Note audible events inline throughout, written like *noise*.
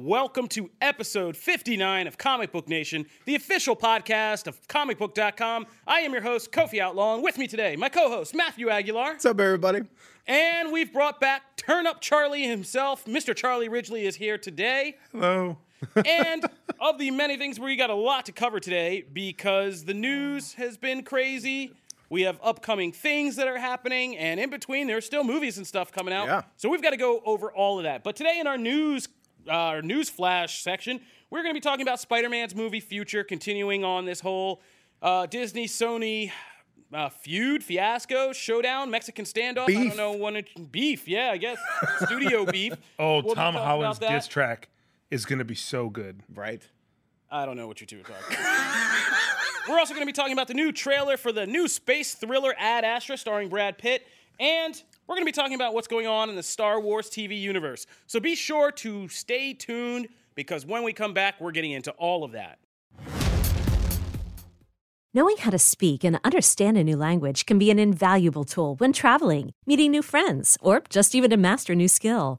Welcome to episode 59 of Comic Book Nation, the official podcast of comicbook.com. I am your host, Kofi Outlaw, and with me today, my co host, Matthew Aguilar. What's up, everybody? And we've brought back Turn Up Charlie himself. Mr. Charlie Ridgely is here today. Hello. *laughs* and of the many things, we got a lot to cover today because the news has been crazy. We have upcoming things that are happening, and in between, there's still movies and stuff coming out. Yeah. So we've got to go over all of that. But today, in our news, uh, our news flash section, we're going to be talking about Spider-Man's movie future, continuing on this whole uh, Disney Sony uh, feud, fiasco, showdown, Mexican standoff. I don't know when it beef. Yeah, I guess studio *laughs* beef. Oh, We'll Tom Holland's about diss track is going to be so good. Right. I don't know what you two are talking about. *laughs* We're also going to be talking about the new trailer for the new space thriller Ad Astra starring Brad Pitt. And we're going to be talking about what's going on in the Star Wars TV universe. So be sure to stay tuned because when we come back, we're getting into all of that. Knowing how to speak and understand a new language can be an invaluable tool when traveling, meeting new friends, or just even to master a new skill.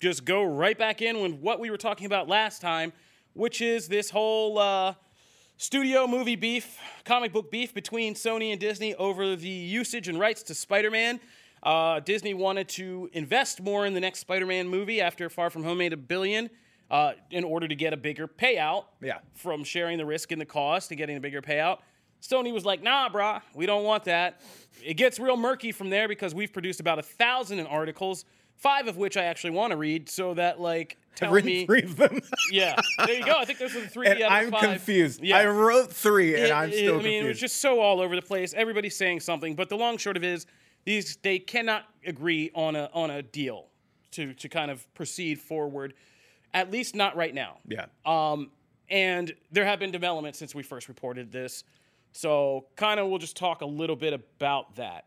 just go right back in with what we were talking about last time, which is this whole uh, studio movie beef, comic book beef between Sony and Disney over the usage and rights to Spider Man. Uh, Disney wanted to invest more in the next Spider Man movie after Far From Home made a billion. Uh, in order to get a bigger payout Yeah. from sharing the risk and the cost to getting a bigger payout. Sony was like, nah, brah, we don't want that. It gets real murky from there because we've produced about a thousand articles, five of which I actually want to read, so that like tell Read me, three of them. *laughs* yeah, there you go. I think those are the three. and out of I'm five. confused. Yeah. I wrote three, and It- I'm it- still I mean, confused. it was just so all over the place. Everybody's saying something, but the long short of it is these they cannot agree on a on a deal to to kind of proceed forward, at least not right now. yeah. Um, and there have been developments since we first reported this. So, kind of, we'll just talk a little bit about that.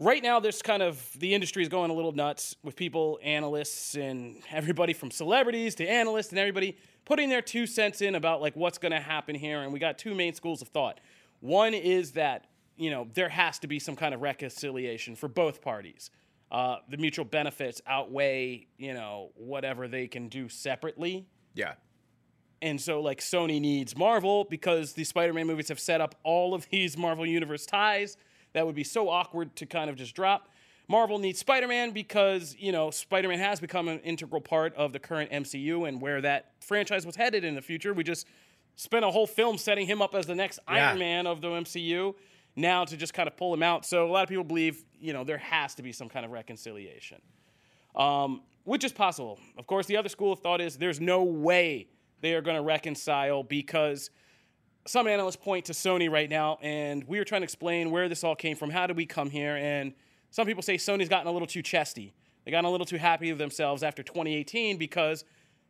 Right now, there's kind of the industry is going a little nuts with people, analysts, and everybody from celebrities to analysts and everybody putting their two cents in about like what's going to happen here. And we got two main schools of thought. One is that you know there has to be some kind of reconciliation for both parties. Uh, the mutual benefits outweigh you know whatever they can do separately. yeah. And so, like, Sony needs Marvel because the Spider Man movies have set up all of these Marvel Universe ties that would be so awkward to kind of just drop. Marvel needs Spider Man because, you know, Spider Man has become an integral part of the current MCU and where that franchise was headed in the future. We just spent a whole film setting him up as the next Yeah. Iron Man of the MCU. Now to just kind of pull him out. So, a lot of people believe, you know, there has to be some kind of reconciliation um, which is possible. Of course, the other school of thought is there's no way they are going to reconcile because some analysts point to Sony right now, and we are trying to explain where this all came from. How did we come here? And some people say Sony's gotten a little too chesty. They got a little too happy with themselves after 2018 because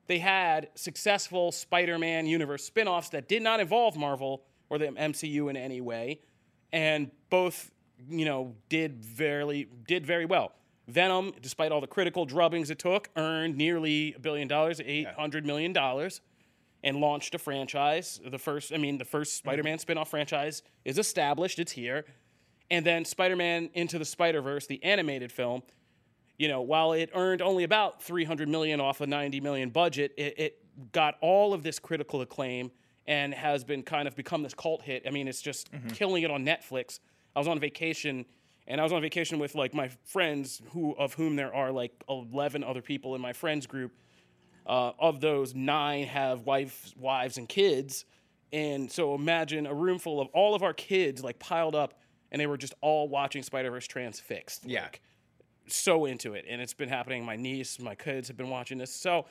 they had successful Spider-Man universe spin-offs that did not involve Marvel or the MCU in any way, and both, you know, did very did very well. Venom, despite all the critical drubbings it took, earned nearly a billion dollars, eight hundred million dollars, and launched a franchise. The first, I mean, the first Spider-Man mm-hmm. spin-off franchise is established. It's here, and then Spider-Man Into the Spider-Verse, the animated film, you know, while it earned only about 300 million off a 90 million budget, it, it got all of this critical acclaim and has been kind of become this cult hit. I mean, it's just mm-hmm. killing it on Netflix. I was on vacation and I was on vacation with like my friends who of whom there are like 11 other people in my friends group. Uh, of those, nine have wives, wives and kids. And so imagine a room full of all of our kids like piled up, and they were just all watching Spider Verse transfixed. Yeah. Like, so into it. And it's been happening. My niece, my kids have been watching this. So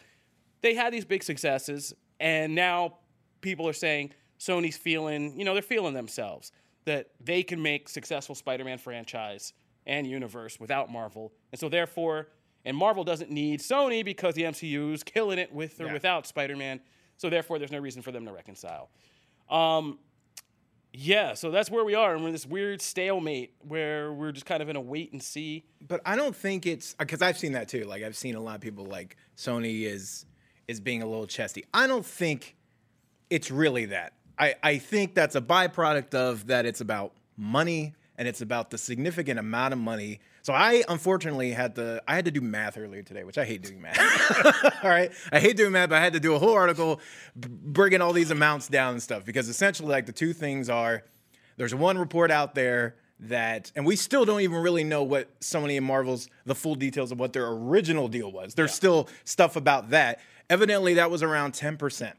they had these big successes, and now people are saying Sony's feeling, you know, they're feeling themselves that they can make successful Spider-Man franchise and universe without Marvel, and so therefore, and Marvel doesn't need Sony because the MCU is killing it with or Yeah. without Spider-Man. So therefore, there's no reason for them to reconcile. Um, yeah, so that's where we are, and we're in this weird stalemate where we're just kind of in a wait and see. But I don't think it's because I've seen that too. Like I've seen a lot of people like Sony is is being a little chesty. I don't think it's really that. I, I think that's a byproduct of that it's about money and it's about the significant amount of money. So I unfortunately had to I had to do math earlier today, which I hate doing math. *laughs* *laughs* all right, I hate doing math, but I had to do a whole article bringing all these amounts down and stuff because essentially like the two things are there's one report out there that, and we still don't even really know what Sony and Marvel's the full details of what their original deal was. There's still stuff about that. Evidently, that was around 10%.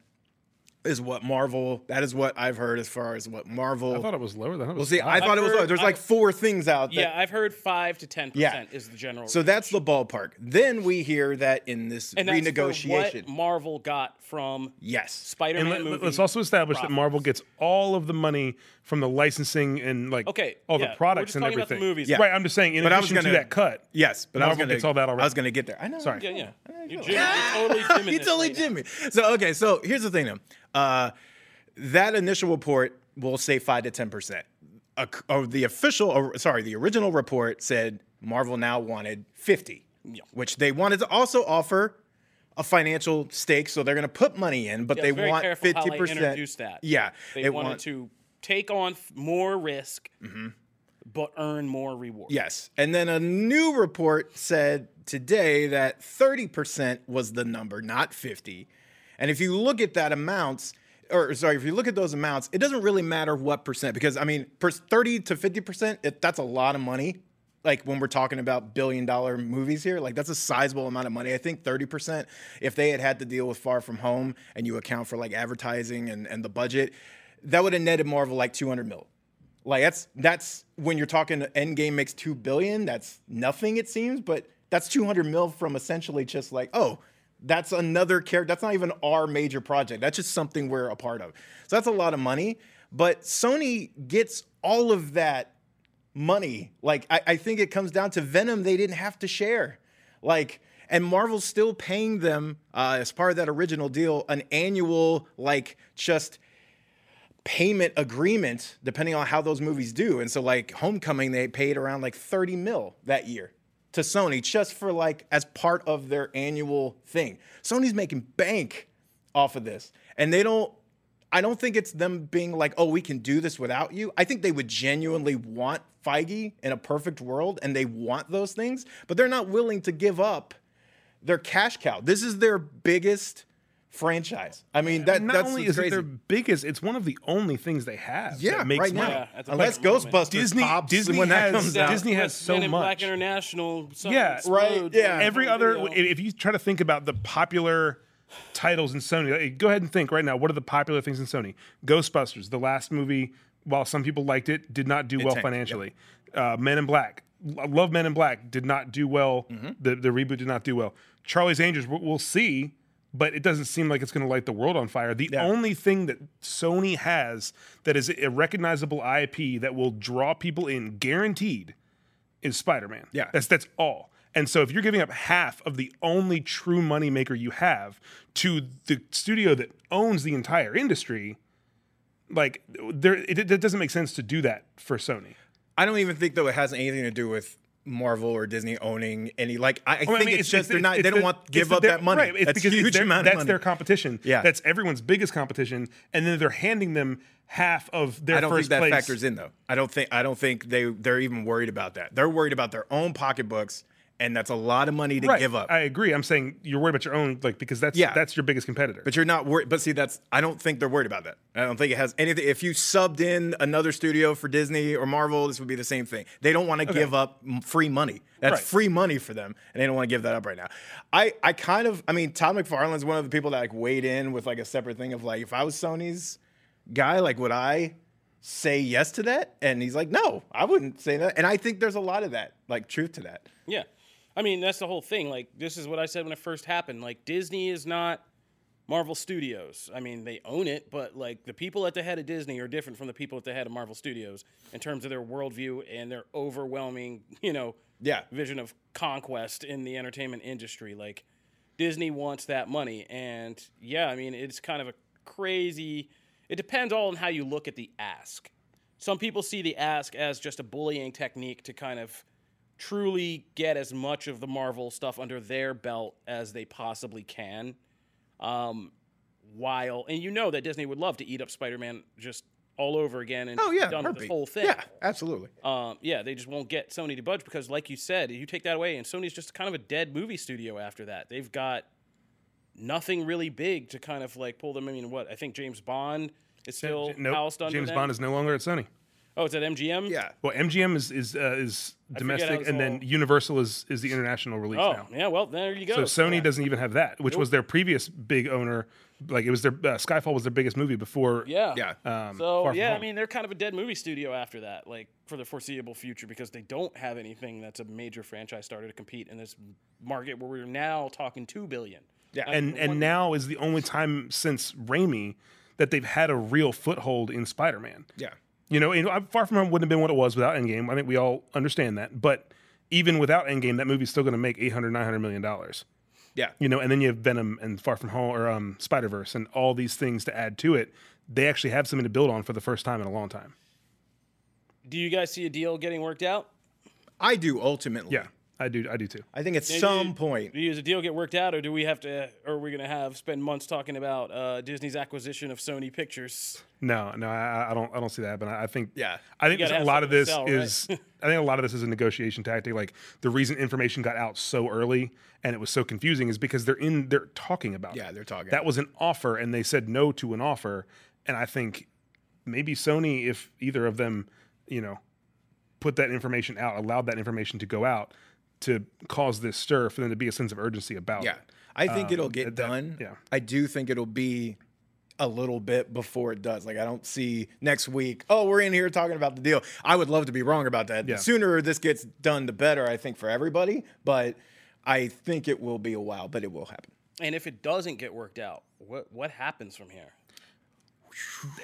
Is what Marvel. That is what I've heard as far as what Marvel. I thought it was lower than I well, see, I I've thought it was. heard- There's like four things out. That, Yeah, I've heard five to ten Yeah. percent is the general. So that's the ballpark. Then we hear that in this and that's for renegotiation. what Marvel got from yes. Spider-Man and movie. let, us also establish that. Marvel gets all of the money from the licensing and like Okay, all yeah, the we're products just and talking about the everything. movies. Yeah. Right, I'm just saying in But I was gonna- to that cut. Yes, but I was gonna gets all that already. I was gonna get there. I know. Sorry. Yeah, yeah. I You, know. Jim, you're totally Jimming you this totally right now. Jimmy. So okay, so here's the thing though. Uh, that initial report will say five to ten percent. Or the official, or, sorry, the original report said Marvel now wanted fifty, which they wanted to also offer a financial stake, so they're going to put money in, but Yeah, they very want fifty percent. Yeah, They it wanted want- to take on more risk, mm-hmm. but earn more reward. Yes. And then a new report said today that 30% was the number, not 50. And if you look at that amounts, or sorry, if you look at those amounts, it doesn't really matter what percent because I mean, per 30 to 50%, it, that's a lot of money. Like when we're talking about billion dollar movies here, like that's a sizable amount of money. I think 30%, if they had had to deal with Far From Home and you account for like advertising and, and the budget, that would have netted Marvel like 200 mil. Like that's that's when you're talking Endgame makes two billion. That's nothing, it seems, but that's 200 mil from essentially just like oh, that's another character. That's not even our major project. That's just something we're a part of. So that's a lot of money. But Sony gets all of that money. Like I, I think it comes down to Venom. They didn't have to share. Like and Marvel's still paying them uh, as part of that original deal an annual like just payment agreement depending on how those movies do. And so like Homecoming they paid around like 30 mil that year to Sony just for like as part of their annual thing. Sony's making bank off of this. And they don't I don't think it's them being like, "Oh, we can do this without you." I think they would genuinely want Feige in a perfect world and they want those things, but they're not willing to give up their cash cow. This is their biggest franchise. I mean, that Not that's only what's is it their biggest, it's one of the only things they have. Yeah, that makes right money. now. Yeah, Unless. Ghostbusters Disney- pops Disney when that has- comes Yeah. out. Disney has so Men in Black. International. Sun Yeah, explodes, right, yeah. and Every other, video. if you try to think about the popular titles in Sony, go ahead and think right now. What are the popular things in Sony? Ghostbusters, the last movie. While some people liked it, did not do well tanked, financially. Uh, Men in Black, I love Men in Black, did not do well. Mm-hmm. The the reboot did not do well. Charlie's Angels, we'll, we'll see, but it doesn't seem like it's going to light the world on fire. The Yeah. only thing that Sony has that is a recognizable IP that will draw people in, guaranteed, is Spider-Man. Yeah. That's that's all. And so if you're giving up half of the only true moneymaker you have to the studio that owns the entire industry, like there it, it doesn't make sense to do that for Sony. I don't even think though it has anything to do with Marvel or Disney owning any. Like I, I Well, I think mean, it's, just they're not. it's they don't the- want give up their- that money. Right, it's that's because huge it's amount that's money. their competition. Yeah. that's everyone's biggest competition, and then they're handing them half of their I don't think that place. factors in though. I don't think I don't think they they're even worried about that. They're worried about their own pocketbooks, and that's a lot of money to Right, give up. I agree. I'm saying you're worried about your own, like because that's Yeah. that's your biggest competitor. But you're not worried. But see, that's I don't think they're worried about that. I don't think it has anything. If you subbed in another studio for Disney or Marvel, this would be the same thing. They don't want to give up free money. That's Right. free money for them, and they don't want to give that up right now. I I kind of I mean, Todd McFarlane's one of the people that like weighed in with like a separate thing of like if I was Sony's guy, like would I say yes to that? And he's like, no, I wouldn't say that. And I think there's a lot of that, like truth to that. Yeah. I mean, that's the whole thing. Like, this is what I said when it first happened. Like, Disney is not Marvel Studios. I mean, they own it, but like the people at the head of Disney are different from the people at the head of Marvel Studios in terms of their worldview and their overwhelming, you know, Yeah. vision of conquest in the entertainment industry. Like, Disney wants that money. And yeah, I mean, it's kind of a crazy. It depends all on how you look at the ask. Some people see the ask as just a bullying technique to kind of truly get as much of the Marvel stuff under their belt as they possibly can. Um, while and you know that Disney would love to eat up Spider-Man just all over again and Oh yeah, done with heartbeat. this whole thing. Yeah, absolutely. Um, yeah, they just won't get Sony to budge because, like you said, you take that away, and Sony's just kind of a dead movie studio after that. They've got nothing really big to kind of like pull them. I mean, what I think James Bond is still Nope. housed under James them. Bond is no longer at Sony. Oh, it's at MGM. Yeah. Well, MGM is is uh, is domestic, it's and then all- Universal is is the international release Oh, now. yeah. Well, there you go. So Sony Yeah. doesn't even have that, which was their previous big owner. Like it was their uh, Skyfall was their biggest movie before. Yeah. Yeah. Um, So Far yeah, I mean they're kind of a dead movie studio after that, like for the foreseeable future, because they don't have anything that's a major franchise starter to compete in this market where we're now talking two billion. Yeah. and and now is the only time since Raimi that they've had a real foothold in Spider-Man. Yeah. You know, and Far From Home wouldn't have been what it was without Endgame. I think we all understand that. But even without Endgame, that movie's still going to make 800, 900 million dollars. Yeah. You know, and then you have Venom and Far From Home or um, Spider Verse and all these things to add to it. They actually have something to build on for the first time in a long time. Do you guys see a deal getting worked out? I do ultimately. Yeah, I do. I do too. I think at Do some you- point. do you- does a deal get worked out, or do we have to? Or are we going to have spend months talking about uh, Disney's acquisition of Sony Pictures? No, no, I, I don't. I don't see that. But I I think. Yeah. I think You gotta there's a lot of this sell, right? is. I think a lot of this is a negotiation tactic. Like the reason information got out so early and it was so confusing is because they're in. They're talking about. Yeah, it. they're talking That was an offer, and they said no to an offer. And I think maybe Sony, if either of them, you know, put that information out, allowed that information to go out, to cause this stir for them to be a sense of urgency about Yeah. it. I think it'll Um, get that- done. yeah. I do think it'll be a little bit before it does. Like I don't see next week, oh, we're in here talking about the deal. I would love to be wrong about that. Yeah. The sooner this gets done, the better, I think, for everybody. But I think it will be a while, but it will happen. And if it doesn't get worked out, what what happens from here?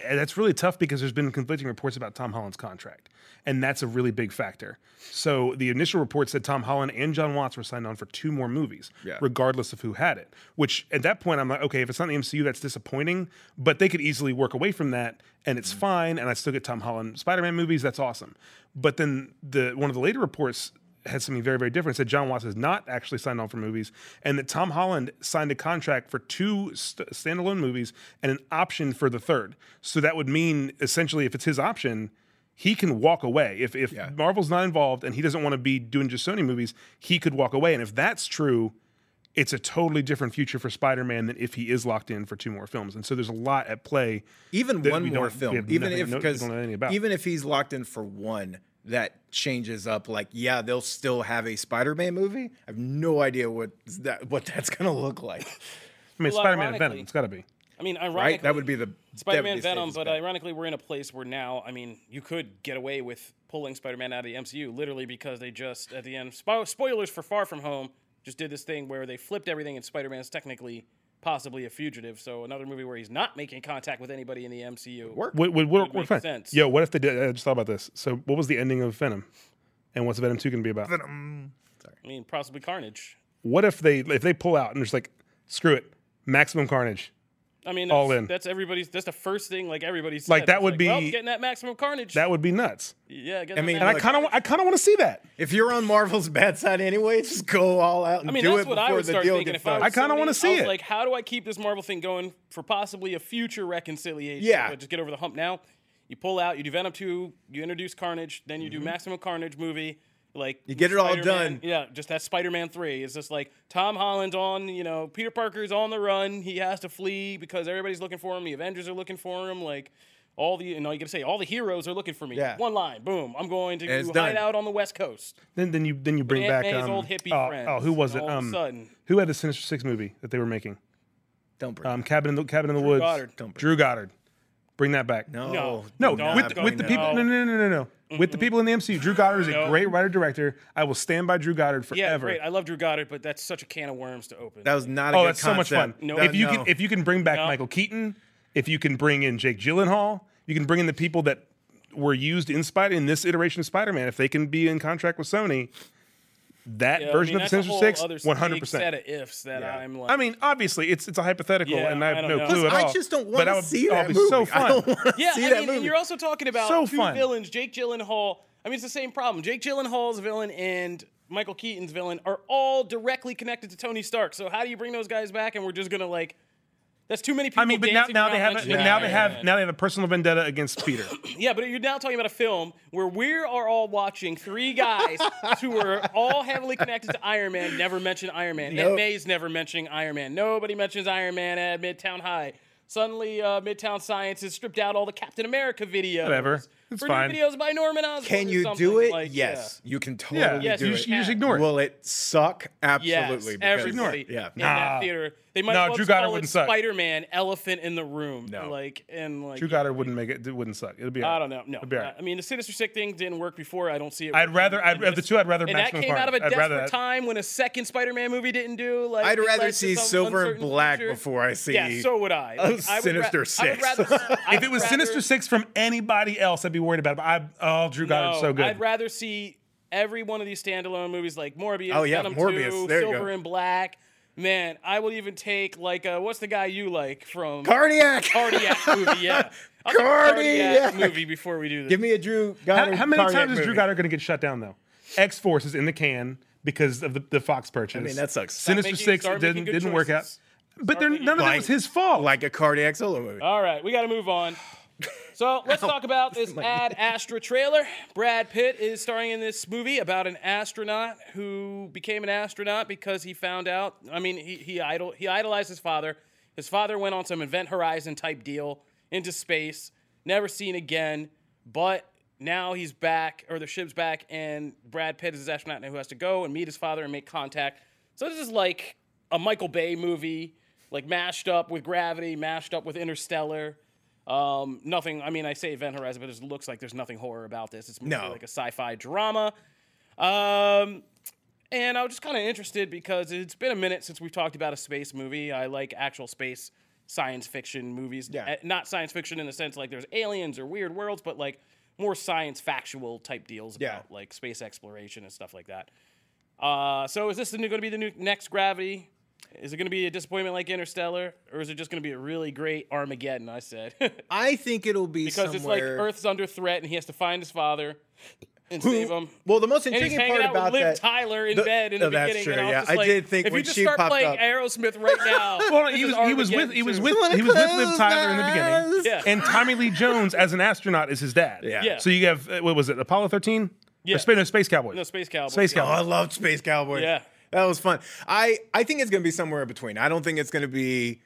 That's really tough because there's been conflicting reports about Tom Holland's contract, and that's a really big factor. So the initial report said Tom Holland and Jon Watts were signed on for two more movies, Yeah. regardless of who had it. Which at that point I'm like, okay, if it's not the MCU, that's disappointing, but they could easily work away from that, and it's mm. fine, and I still get Tom Holland Spider-Man movies. That's awesome. But then the one of the later reports had something very, very different. It said Jon Watts is not actually signed on for movies, and that Tom Holland signed a contract for two st- standalone movies and an option for the third. So that would mean essentially, if it's his option, he can walk away. If if Yeah. Marvel's not involved and he doesn't want to be doing just Sony movies, he could walk away. And if that's true, it's a totally different future for Spider-Man than if he is locked in for two more films. And so there's a lot at play. Even one more film, even if because don't know anything about. even if he's locked in for one, that changes up. Like, yeah, they'll still have a Spider-Man movie. I have no idea what that what that's gonna look like. I mean, Well, Spider-Man and Venom. It's got to be. I mean, ironically, Right? That would be the Spider-Man be Venom, but bet. ironically, we're in a place where now, I mean, you could get away with pulling Spider-Man out of the MCU literally because they just at the end, spo- spoilers for Far From Home, just did this thing where they flipped everything, and Spider-Man is technically possibly a fugitive. So another movie where he's not making contact with anybody in the MCU. Work. Would, would, would, make sense. Yo, what if they did? I just thought about this. So, what was the ending of Venom, and what's Venom Two going to be about? Venom. Sorry. I mean, possibly Carnage. What if they if they pull out and just like screw it, maximum carnage? I mean, All in. That's everybody's. That's the first thing. Like everybody's Like, that would well, be- getting that maximum carnage. That would be nuts. yeah, get I mean, And I kind of I kind of want to see that. If you're on Marvel's bad side anyway, just go all out and I mean, do that's it what I before would the start deal gets if I done. I kinda wanna see I was it. Like, how do I keep this Marvel thing going for possibly a future reconciliation? Yeah. But just get over the hump now. You pull out, you do Venom 2, you introduce Carnage, then you do mm-hmm. Maximum Carnage movie. Like. You get it all Spider-Man- done. Yeah, just that Spider-Man 3. It's just like Tom Holland's on, you know, Peter Parker's on the run. He has to flee because everybody's looking for him. The Avengers are looking for him. Like all the, you know, you gotta say all the heroes are looking for me. Yeah. One line, boom. I'm going to it's hide done. out on the West Coast. Then then you then you bring Aunt back May's um, old hippie oh, friends, oh who was it all of a um sudden. who had the Sinister Six movie that they were making Don't bring um Cabin in the Cabin in the Woods Goddard. Don't bring Drew Goddard Bring that back. No, No. No, Don't with go with the there. people. No, no, no, no, no. no. With the mm-hmm. people in the MCU, Drew Goddard is a No. great writer director. I will stand by Drew Goddard forever. Yeah, forever. great. I love Drew Goddard, but that's such a can of worms to open. that was not. A oh, good that's so much fun. concept. No. If you no. can, if you can bring back No. Michael Keaton, if you can bring in Jake Gyllenhaal, you can bring in the people that were used in Spider in this iteration of Spider-Man. If they can be in contract with Sony, that Yeah, I version mean, of the that's Sinister Six, one hundred big set percent. of ifs that Yeah. I'm like. I mean, obviously, it's it's a hypothetical, Yeah, and I have I no know. clue at I just don't want to would- see that that be movie. so I fun. don't want to yeah, see I that mean, movie. you're also talking about So two fun. villains. Jake Gyllenhaal. I mean, it's the same problem. Jake Gyllenhaal's villain and Michael Keaton's villain are all directly connected to Tony Stark. So how do you bring those guys back? And we're just gonna like. That's too many people. I mean, but now, now they have mentioning but now they have now they have a personal vendetta against Peter. *clears throat* Yeah, but you're now talking about a film where we are all watching three guys *laughs* who are all heavily connected to Iron Man, never mention Iron Man. Ed Nope. May's never mentioning Iron Man. Nobody mentions Iron Man at Midtown High. Suddenly, uh, Midtown Science has stripped out all the Captain America videos. Whatever. It's for fine. New videos by Norman Osborn. Can you do it? Like, yes, you can totally yeah, Yes, do you, it. just, you just ignore it. Will it suck? Absolutely. Yes, because- everybody Yeah. in Nah. that theater. They might No, as well Drew Goddard wouldn't suck. Spider-Man, elephant in the room. No. Like and like Drew Goddard wouldn't make it. It wouldn't suck. It'd be. all I don't know. No, It'd be all right. I mean the Sinister Six thing didn't work before. I don't see it. I'd rather. I'd, of the two, I'd rather And that Max came out of a I'd desperate that. time when a second Spider-Man movie didn't do. Like I'd rather see Silver and Black future. before I see. Yeah, so would I. a Like, I would Sinister ra- Six. I would rather, *laughs* If it was Sinister Six from anybody else, I'd be worried about it. But I, oh, Drew Goddard's no, so good. I'd rather see every one of these standalone movies like Morbius, Oh, yeah, Venom Morbius. 2, There you Silver and Black. Man, I would even take like uh, what's the guy you like from Cardiac. Cardiac movie? Yeah, *laughs* I'll take a Cardiac. movie before we do this. Give me a Drew how, Goddard. how many Cardiac times is Drew. Goddard going to get shut down though? X Force is in the can because of the, the Fox purchase. I mean, that sucks. Stop Sinister making- Six start didn't good didn't work out. choices. But they're, making- none of that was his fault. Like a cardiac solo movie. All right, we got to move on. So *laughs* let's oh. talk about this *laughs* Ad *laughs* Astra trailer. Brad Pitt is starring in this movie about an astronaut who became an astronaut because he found out. I mean, he he, idol, he idolized his father. His father went on some Event Horizon type deal into space, never seen again. But now he's back, or the ship's back, and Brad Pitt is his astronaut now who has to go and meet his father and make contact. So this is like a Michael Bay movie, like mashed up with Gravity, mashed up with Interstellar. Um, nothing. I mean, I say Event Horizon, but it looks like there's nothing horror about this. It's No. like a sci-fi drama. Um, and I was just kind of interested because it's been a minute since we've talked about a space movie. I like actual space science fiction movies. Yeah. Uh, Not science fiction in the sense like there's aliens or weird worlds, but like more science factual type deals Yeah. about like space exploration and stuff like that. Uh, so is this going to be the new next Gravity? Is it going to be a disappointment like Interstellar, or is it just going to be a really great Armageddon? I said *laughs* I think it'll be because it's like. Earth's under threat and he has to find his father and save him. well, the most And he's intriguing part out about with Liv that. Tyler in the- bed in oh, the that's beginning. true, and I was yeah. just I did think if when you just she start popped playing up- Aerosmith right now, *laughs* well, this he was he was with he was with he was with Liv Tyler in the beginning, Yeah. and Tommy Lee Jones as an astronaut is his dad. Yeah. Yeah. So you have uh, what was it, Apollo thirteen? Yeah. Or Space, no, Space Cowboys. No, Space Cowboys. Space yeah. Oh, I loved Space Cowboys. Yeah. That was fun. I, I think it's going to be somewhere in between. I don't think it's going to be.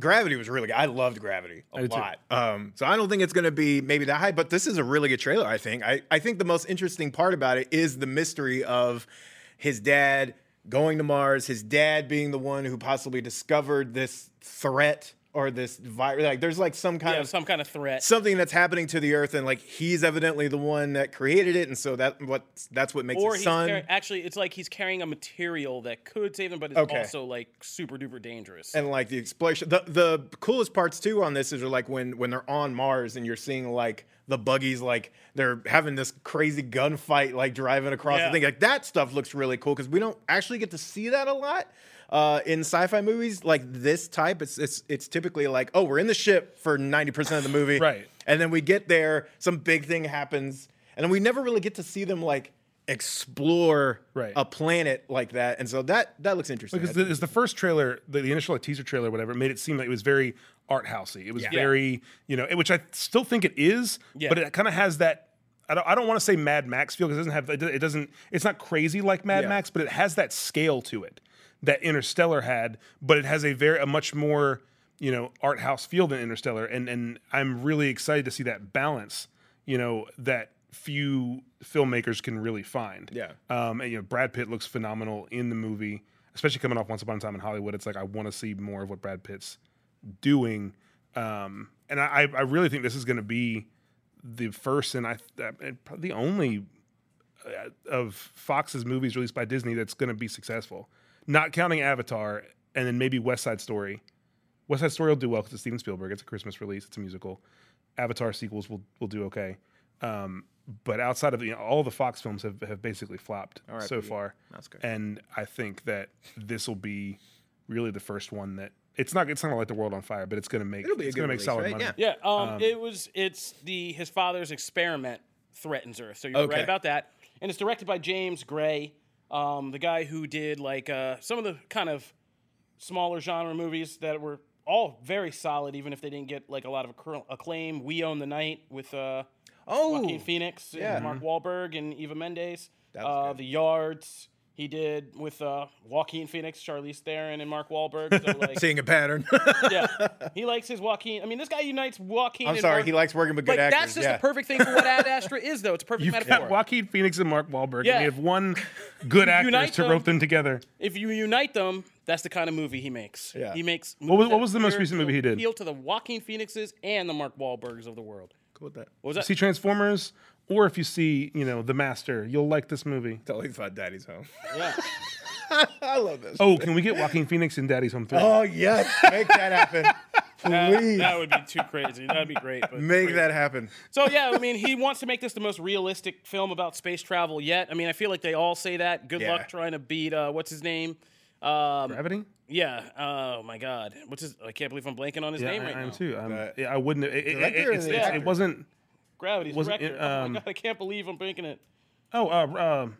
Gravity was really good. I loved Gravity a lot. Um, so I don't think it's going to be maybe that high, but this is a really good trailer, I think. I, I think the most interesting part about it is the mystery of his dad going to Mars, his dad being the one who possibly discovered this threat or this virus. Like, there's like some kind Yeah, of some kind of threat. something that's happening to the earth and like he's evidently the one that created it and so that what that's what makes or his son carrying, actually, it's like he's carrying a material that could save him, but it's Okay. also like super duper dangerous. and like the explosion the the coolest parts too on this is like when when they're on mars and you're seeing like the buggies like they're having this crazy gunfight like driving across Yeah. the thing like that stuff looks really cool because we don't actually get to see that a lot uh, in sci-fi movies like this type it's it's it's typically like oh we're in the ship for 90% of the movie *laughs* Right. and then we get there some big thing happens and then we never really get to see them like explore Right. a planet like that and so that that looks interesting because I the, is the first trailer, the, the initial like, teaser trailer, or whatever, made it seem like it was very art housey. It was Yeah. very, you know, which I still think it is, Yeah. but it kind of has that. I don't, I don't want to say Mad Max feel because it doesn't have it doesn't it's not crazy like Mad Yeah. Max, but it has that scale to it that Interstellar had, but it has a very a much more you know art house feel than Interstellar, and and I'm really excited to see that balance, you know, that few filmmakers can really find. Yeah. Um, and you know, Brad Pitt looks phenomenal in the movie, especially coming off Once Upon a Time in Hollywood. It's like I want to see more of what Brad Pitt's doing. Um, and I, I really think this is going to be the first and I and probably the only uh, of Fox's movies released by Disney that's going to be successful. Not counting Avatar and then maybe West Side Story. West Side Story will do well because it's Steven Spielberg. It's a Christmas release. It's a musical. Avatar sequels will will do okay. Um, but outside of you know, all the Fox films have, have basically flopped right, so Pete. far. That's good. And I think that this will be really the first one that it's not it's not gonna light the world on fire, but it's gonna make It'll be it's gonna make release, solid right? money. Yeah. Yeah, um, it was. It's the his father's experiment threatens Earth. So you're Okay. right about that. And it's directed by James Gray, um, the guy who did like uh, some of the kind of smaller genre movies that were all very solid, even if they didn't get like a lot of acclaim. We Own the Night with uh, Oh, Joaquin Phoenix, yeah. and Mark Wahlberg, and Eva Mendes. Uh, the Yards. He did with uh, Joaquin Phoenix, Charlize Theron, and Mark Wahlberg. So *laughs* like, seeing a pattern. *laughs* yeah, *laughs* he likes his Joaquin. I mean, this guy unites Joaquin. I'm sorry, Mark- he likes working with good like actors. that's just yeah. the perfect thing for what Ad Astra is, though. It's a perfect You've metaphor. got Joaquin Phoenix and Mark Wahlberg, Yeah. and you have one good actor to them. rope them together. if you unite them, that's the kind of movie he makes. Yeah. he makes. What was- what was the most recent movie he did? Appeal to the Joaquin Phoenixes and the Mark Wahlbergs of the world. Cool with that. What was that? See Transformers, or if you see, you know, The Master, you'll like this movie. Totally thought Daddy's home. yeah. *laughs* I love this. Oh, can we get Joaquin Phoenix in Daddy's Home 3? Oh yes, make that happen, *laughs* That, please. that would be too crazy. That'd be great. But make crazy. that happen. So yeah, I mean, he wants to make this the most realistic film about space travel yet. I mean, I feel like they all say that. Good Yeah. luck trying to beat uh, what's his name. Um, Gravity? yeah. Oh my God. What's his? I can't believe I'm blanking on his Yeah, name I, right I am now. too. I'm, That- yeah, I wouldn't. It, it, Director it, or it's- the it's- actor? it wasn't. Gravity's Wasn't director. it, oh um, my God, I can't believe I'm blanking it. Oh, uh, um,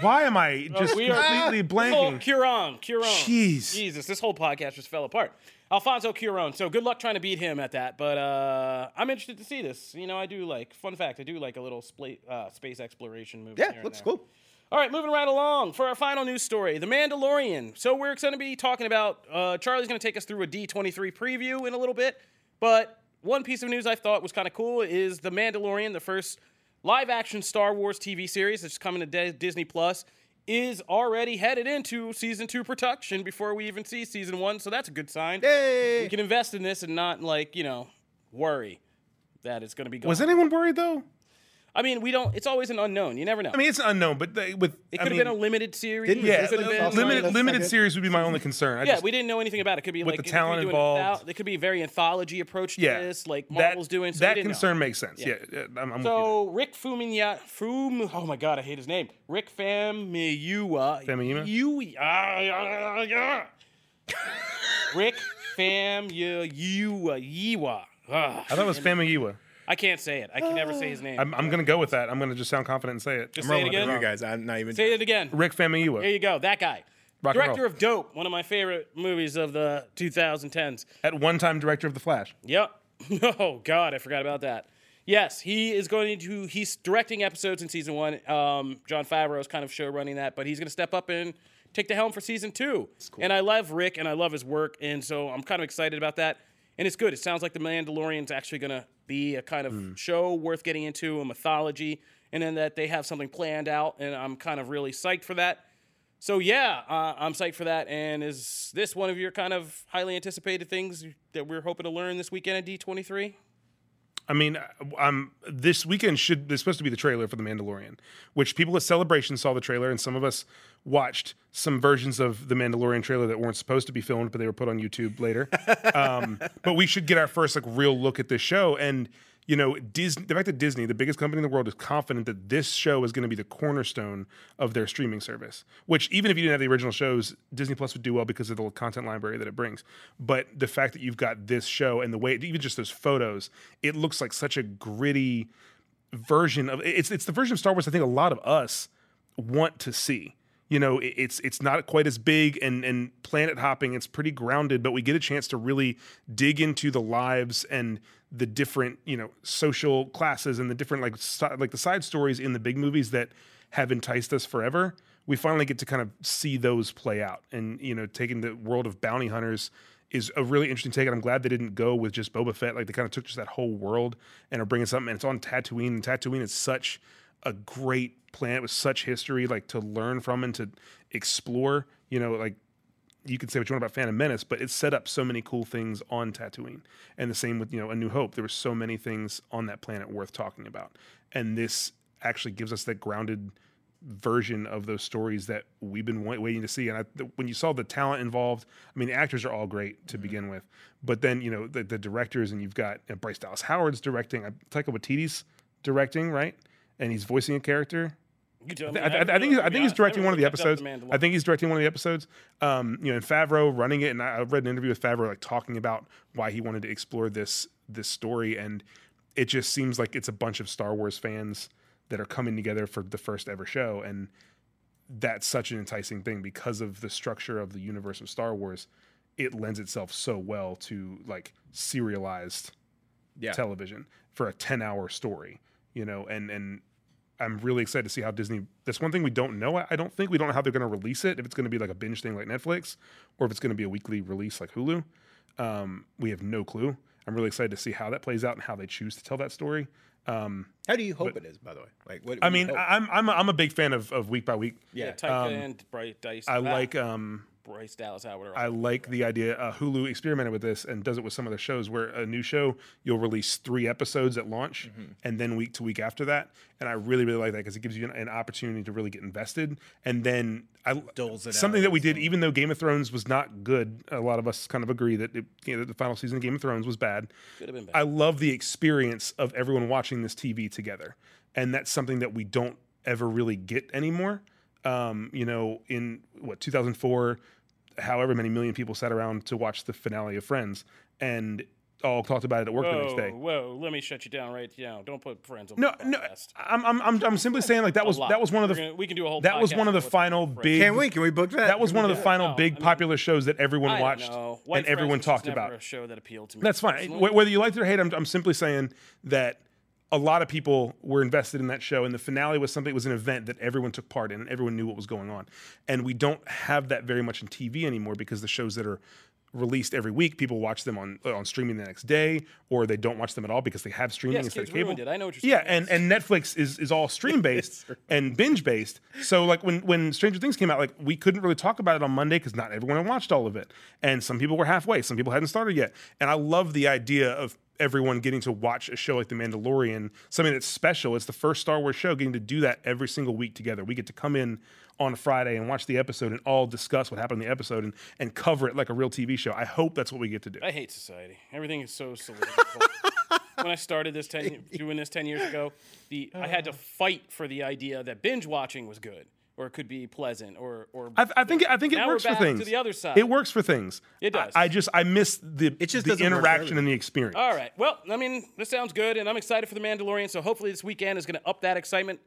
why am I just Oh, we are- completely *laughs* Oh, blanking? Cuarón, Cuarón. Jeez. Jesus, this whole podcast just fell apart. Alfonso Cuarón. So good luck trying to beat him at that. But uh, I'm interested to see this. You know, I do like. Fun fact: I do like a little spla- uh, space exploration movie. Yeah, looks cool. All right, moving right along for our final news story The Mandalorian. So, we're going to be talking about, uh, Charlie's going to take us through a D23 preview in a little bit. But one piece of news I thought was kind of cool is The Mandalorian, the first live action Star Wars TV series that's coming to D- Disney Plus, is already headed into season two production before we even see season one. So, that's a good sign. Yay! We can invest in this and not, like, you know, worry that it's going to be gone. Was anyone worried though? I mean, we don't, it's always an unknown. You never know. I mean, it's unknown, but they, with it could have been a limited series. Didn't- yeah, It could have been limited limited series would be my only concern. I Yeah, just, we didn't know anything about it. It could be like, With like the it could be talent involved. antholo- It could be a very anthology approach to yeah, this, like that- Marvel's doing. So that didn't know. concern makes sense. Yeah. Yeah, yeah, I'm, I'm with you So Rick Fumiya, Fum, oh my god, I hate his name. Rick Famuyiwa. Famuyiwa? Yui- ah, yeah, yeah. *laughs* Rick Famuyiwa. Yiwa. Ah. I thought it was Famiyiwa. I can't say it. I can never say his *sighs* name. I'm, I'm gonna go with that. I'm gonna just sound confident and say it. Just I'm say it rolling again. you guys. I'm not even. Say it again. Rick There Famiyiwa you go. That guy. Rock and Director roll. of Dope, one of my favorite movies of the 2010s. at one time director of the Flash. Yep. *laughs* Oh God, I forgot about that. Yes, he is going to. He's directing episodes in season one. Um, Jon Favreau is kind of show running that, but he's going to step up and take the helm for season two. And I love Rick, and I love his work, and so I'm kind of excited about that. And it's good. It sounds like the Mandalorian's actually going to be a kind of Hmm. show worth getting into, a mythology, and then that they have something planned out, and I'm kind of really psyched for that. So yeah, uh, I'm psyched for that. And is this one of your kind of highly anticipated things that we're hoping to learn this weekend at D23? I mean, um, this weekend should there's supposed to be the trailer for The Mandalorian, which people at Celebration saw the trailer, and some of us watched some versions of the Mandalorian trailer that weren't supposed to be filmed, but they were put on YouTube later. *laughs* um, but we should get our first like real look at this show, and you know, Disney. The fact that Disney, the biggest company in the world, is confident that this show is going to be the cornerstone of their streaming service. Which even if you didn't have the original shows, Disney Plus would do well because of the content library that it brings. But the fact that you've got this show and the way, even just those photos, it looks like such a gritty version of it's it's the version of Star Wars I think a lot of us want to see. You know, it's it's not quite as big and and planet hopping. It's pretty grounded, but we get a chance to really dig into the lives and the different you know social classes and the different like si- like the side stories in the big movies that have enticed us forever. We finally get to kind of see those play out, and you know, taking the world of bounty hunters is a really interesting take, and I'm glad they didn't go with just Boba Fett. Like they kind of took just that whole world and are bringing something. And it's on Tatooine, and Tatooine is such a great planet with such history, like to learn from and to explore. You know, like you could say what you want about Phantom Menace, but it set up so many cool things on Tatooine. And the same with, you know, A New Hope. There were so many things on that planet worth talking about. And this actually gives us that grounded version of those stories that we've been wait- waiting to see. And I, the, when you saw the talent involved, I mean, the actors are all great to begin with, but then you know the, the directors, and you've got you know, Bryce Dallas Howard's directing, uh, Taika Waititi's directing, right, and he's voicing a character. You tell I, me. I, I think I think he's directing one of the haven't kept up episodes. I think he's directing one of the episodes. Um, you know, and Favreau running it, and I, I read an interview with Favreau like talking about why he wanted to explore this this story, and it just seems like it's a bunch of Star Wars fans that are coming together for the first ever show, and that's such an enticing thing because of the structure of the universe of Star Wars. It lends itself so well to like serialized Yeah. television for a 10 hour story you know and and i'm really excited to see how disney that's one thing we don't know i I don't think we don't know how they're going to release it if it's going to be like a binge thing like netflix or if it's going to be a weekly release like hulu um, we have no clue i'm really excited to see how that plays out and how they choose to tell that story um, How do you hope it is, by the way? Like, what? i what do mean? I'm, I'm, a, I'm a big fan of, of week by week Yeah, yeah. Taika and Bryce Dice. i ah, like um, Bryce Dallas Howard. I like the idea. Uh, Hulu experimented with this and does it with some of their shows where a new show you'll release three episodes at launch Mm-hmm. and then week to week after that. And I really really like that because it gives you an, an opportunity to really get invested. And then I Doles it something out that we did, even though Game of Thrones was not good. A lot of us kind of agree that it, you know, the final season of Game of Thrones was bad. Could have been bad. I love the experience of everyone watching this TV together, and that's something that we don't ever really get anymore. Um, you know, in what 2004, however many million people sat around to watch the finale of Friends, and all talked about it at work the next day. whoa! Let me shut you down right now. Don't put friends on. No, the no, podcast. I'm, I'm, I'm, I'm simply saying like that was that was one of the We're gonna- we can do a whole that was one of the final big Can we? Can we book that? that was Can one of the do final No, big I mean- popular shows that everyone watched and everyone talked about. A show that appealed to me. That's fine. personally. Whether you liked it or hate, I'm, I'm simply saying that a lot of people were invested in that show, and the finale was something. It was an event that everyone took part in, and everyone knew what was going on. And we don't have that very much in TV anymore because the shows that are released every week, people watch them on on streaming the next day, or they don't watch them at all because they have streaming Yes, instead of cable. it. I know what you're Yeah, saying. and and Netflix is is all stream *laughs* based and binge based. So like when when Stranger Things came out, like we couldn't really talk about it on Monday because not everyone had watched all of it, and some people were halfway, some people hadn't started yet. And I love the idea of everyone getting to watch a show like The Mandalorian, something that's special. It's the first Star Wars show getting to do that every single week together. We get to come in on Friday and watch the episode and all discuss what happened in the episode and, and cover it like a real TV show. I hope that's what we get to do. I hate society. Everything is so cylindrical. *laughs* when I started this ten, doing this ten years ago, the I had to fight for the idea that binge watching was good or it could be pleasant or or. I, I think I think it works for back to things. the other side. It works for things. It does. I, I just I miss the It just the doesn't work for interaction and the experience. All right. Well, I mean, this sounds good, and I'm excited for the Mandalorian. So hopefully this weekend is going to up that excitement.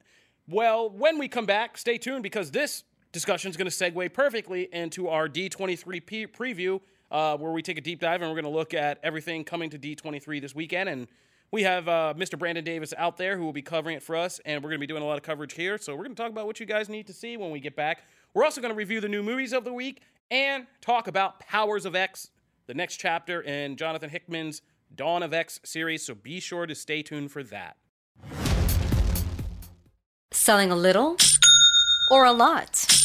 Well, when we come back, stay tuned because this discussion is going to segue perfectly into our D23 P- preview, uh, where we take a deep dive and we're going to look at everything coming to D23 this weekend. And we have uh, Mr. Brandon Davis out there who will be covering it for us, and we're going to be doing a lot of coverage here. So we're going to talk about what you guys need to see when we get back. We're also going to review the new movies of the week and talk about Powers of X, the next chapter in Jonathan Hickman's Dawn of X series. So be sure to stay tuned for that. Selling a little or a lot?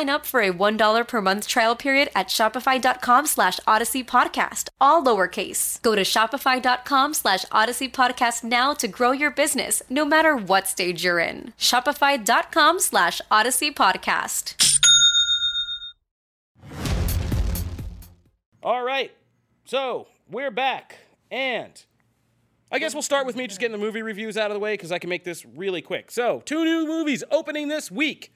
up for a $1 per month trial period at at shopify.com slash odyssey podcast, all lowercase. Go to shopify.com slash odyssey podcast now to grow your business no matter what stage you're in. Shopify.com slash odyssey podcast. All right. So we're back. And I guess we'll start with me just getting the movie reviews out of the way because I can make this really quick. So, two new movies opening this week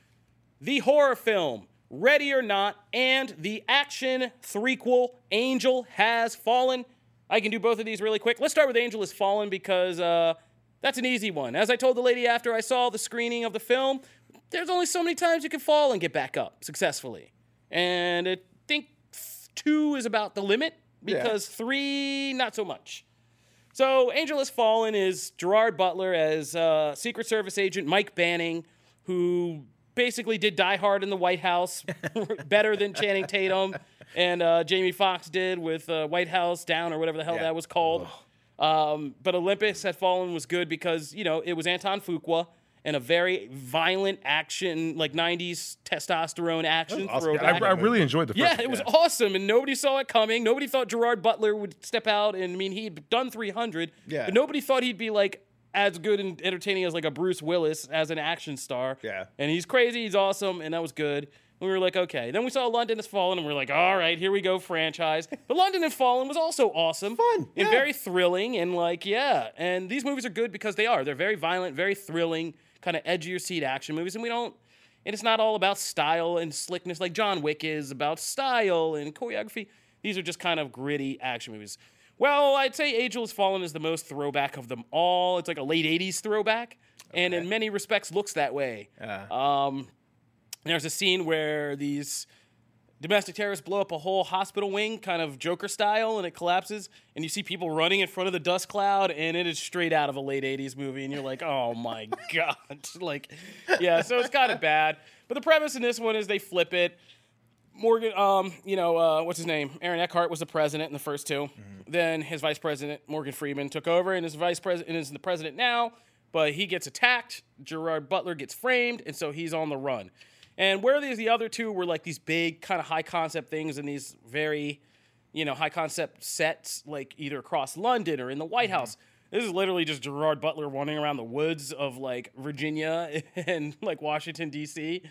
the horror film Ready or Not and the action threequel Angel Has Fallen. I can do both of these really quick. Let's start with Angel Has Fallen because uh, that's an easy one. As I told the lady after I saw the screening of the film, there's only so many times you can fall and get back up successfully. And I think two is about the limit because three, not so much. So, Angel Has Fallen is Gerard Butler as uh, Secret Service agent Mike Banning, who basically did Die Hard in the White House *laughs* better than Channing Tatum and uh, Jamie Foxx did with uh, White House Down or whatever the hell Yeah. that was called. Um, but Olympus Had Fallen was good because, you know, it was Antoine Fuqua and a very violent action, like 90s testosterone action awesome. I. I really enjoyed the first Yeah, it was awesome, and nobody saw it coming. Nobody thought Gerard Butler would step out, and I mean, he'd done 300, Yeah. but nobody thought he'd be like as good and entertaining as like a Bruce Willis as an action star. Yeah. and he's crazy, he's awesome, and that was good. And we were like, okay. Then we saw London Has Fallen, and we are like, all right, here we go, franchise. *laughs* But London Has Fallen was also awesome, Fun, and yeah. very thrilling, and like, yeah. And these movies are good because they are. They're very violent, very thrilling, kind of edge of your seat action movies, and we don't. And it's not all about style and slickness like John Wick is about style and choreography. These are just kind of gritty action movies. Well, I'd say Angel Has Fallen is the most throwback of them all. It's like a late 80s throwback, and in many respects looks that way. Um, there's a scene where these domestic terrorists blow up a whole hospital wing, kind of Joker style, and it collapses, and you see people running in front of the dust cloud, and it is straight out of a late '80s movie, and you're like, oh my *laughs* god, *laughs* like, yeah. So it's kind of bad. But the premise in this one is they flip it. Morgan, um, you know, uh, what's his name? Aaron Eckhart was the president in the first 2 Then his vice president, Morgan Freeman, took over and is vice president and is the president now. But he gets attacked. Gerard Butler gets framed, and so he's on the run. And where these the other two were like these big kind of high concept things and these very, you know, high concept sets, like either across London or in the White House. This is literally just Gerard Butler wandering around the woods of like Virginia *laughs* and like Washington D.C.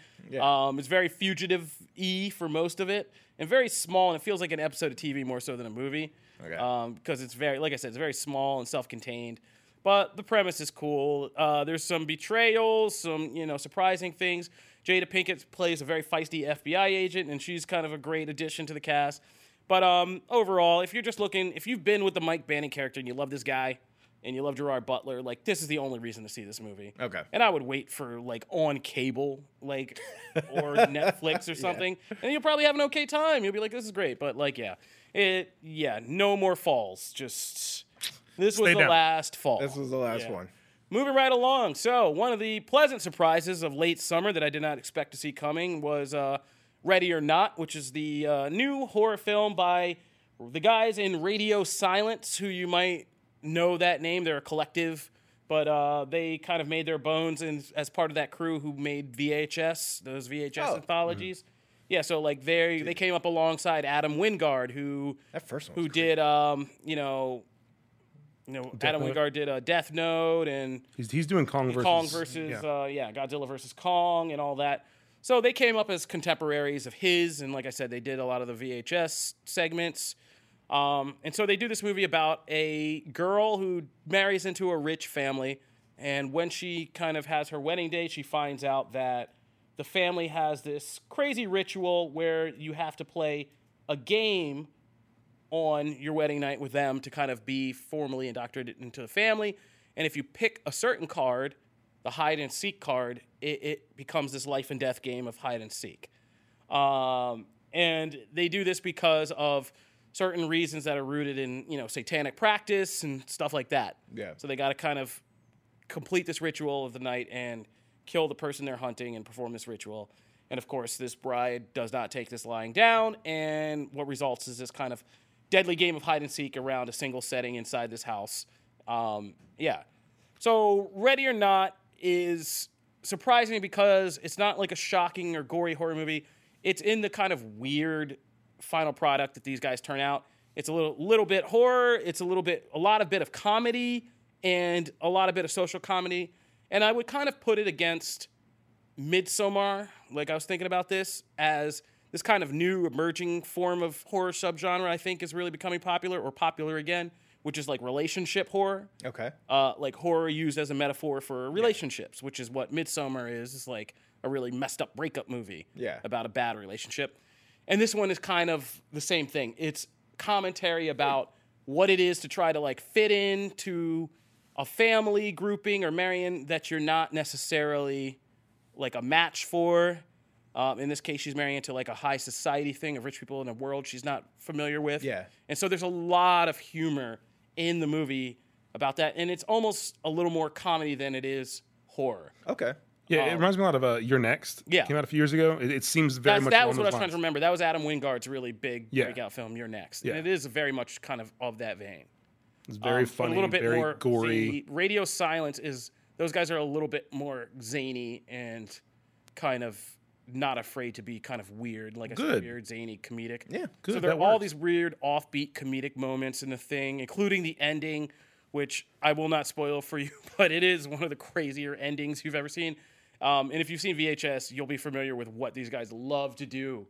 Um, it's very fugitive e for most of it, and very small, and it feels like an episode of TV more so than a movie. Okay. Um, because it's very, like I said, it's very small and self-contained. But the premise is cool. Uh, there's some betrayals, some you know surprising things. Jada Pinkett plays a very feisty FBI agent, and she's kind of a great addition to the cast. But um, overall, if you're just looking, if you've been with the Mike Banning character and you love this guy, and you love Gerard Butler, like this is the only reason to see this movie. Okay. And I would wait for like on cable, like *laughs* or Netflix or something, and you'll probably have an okay time. You'll be like, this is great, but like, yeah, it, yeah, no more falls. Just this was Stay the last fall. This was the last Yeah. one. Moving right along. So, one of the pleasant surprises of late summer that I did not expect to see coming was uh, Ready or Not, which is the uh, new horror film by the guys in Radio Silence, who you might know that name. They're a collective, but uh, they kind of made their bones in, as part of that crew who made VHS, those VHS Oh. anthologies. Yeah, so like they they came up alongside Adam Wingard, who That first one who did um you know you know Adam Note. Wingard did a Death Note and He's, he's doing Kong versus Kong versus yeah. uh, yeah Godzilla versus Kong and all that. So they came up as contemporaries of his, and like I said, they did a lot of the VHS segments. Um, and so they do this movie about a girl who marries into a rich family, and when she kind of has her wedding day, she finds out that the family has this crazy ritual where you have to play a game on your wedding night with them to kind of be formally indoctrinated into the family. And if you pick a certain card, the hide and seek card, it, it becomes this life and death game of hide and seek. Um, and they do this because of certain reasons that are rooted in, you know, satanic practice and stuff like that. Yeah. So they got to kind of complete this ritual of the night and kill the person they're hunting and perform this ritual. And of course, this bride does not take this lying down, and what results is this kind of deadly game of hide and seek around a single setting inside this house. Um, yeah. So, Ready or Not is surprising because it's not like a shocking or gory horror movie. It's in the kind of weird final product that these guys turn out. It's a little little bit horror. It's a little bit a lot of bit of comedy and a lot of bit of social comedy. And I would kind of put it against Midsommar. Like I was thinking about this as this kind of new emerging form of horror subgenre. I think is really becoming popular or popular again, which is like relationship horror Okay. uh, like horror used as a metaphor for relationships, which is what Midsommar is. It's like a really messed up breakup movie Yeah. about a bad relationship. And this one is kind of the same thing. It's commentary about what it is to try to like fit into a family grouping or marrying that you're not necessarily like a match for. Um, in this case, she's marrying into like a high society thing of rich people in a world she's not familiar with. Yeah. And so there's a lot of humor in the movie about that, and it's almost a little more comedy than it is horror. Okay. Yeah, it reminds me a lot of uh, You're Next. Um, Yeah. came out a few years ago. It, it seems very That's, much. that was what I was trying to remember. That was Adam Wingard's really big Yeah. breakout film. You're next, Yeah. and it is very much kind of of that vein. It's very Um, funny, a little bit very more gory. Radio Silence is those guys are a little bit more zany and kind of not afraid to be kind of weird, like a Good. weird zany comedic. Yeah, good. So there are that all works. these weird offbeat comedic moments in the thing, including the ending, which I will not spoil for you, *laughs* but it is one of the crazier endings you've ever seen. Um, and if you've seen VHS, you'll be familiar with what these guys love to do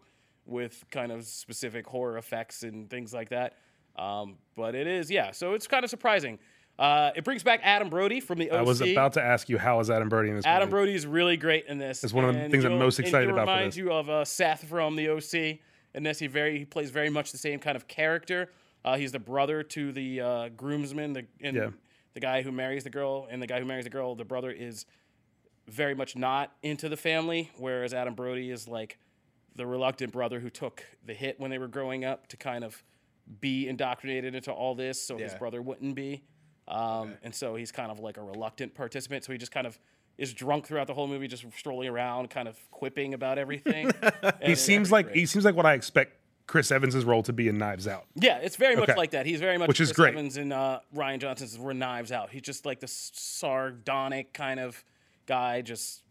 with kind of specific horror effects and things like that. Um, but it is, yeah. So it's kind of surprising. Uh, it brings back Adam Brody from the OC. I was about to ask you how is Adam Brody in this Adam movie? Brody is really great in this. It's one of the and things I'm most excited about for Remind this. you of uh, Seth from the OC, and this he very he plays very much the same kind of character. Uh, he's the brother to the uh, groomsman, the and Yeah. the guy who marries the girl, and the guy who marries the girl, the brother is very much not into the family, whereas Adam Brody is like the reluctant brother who took the hit when they were growing up to kind of be indoctrinated into all this, so his brother wouldn't be. Um, And so he's kind of like a reluctant participant. So he just kind of is drunk throughout the whole movie, just strolling around, kind of quipping about everything. *laughs* He seems like he seems like what I expect Chris Evans' role to be in Knives Out. Yeah, it's very much like that. He's very much Which is great. Evans and uh, Rian Johnson's were Knives Out. He's just like this sardonic kind of guy, just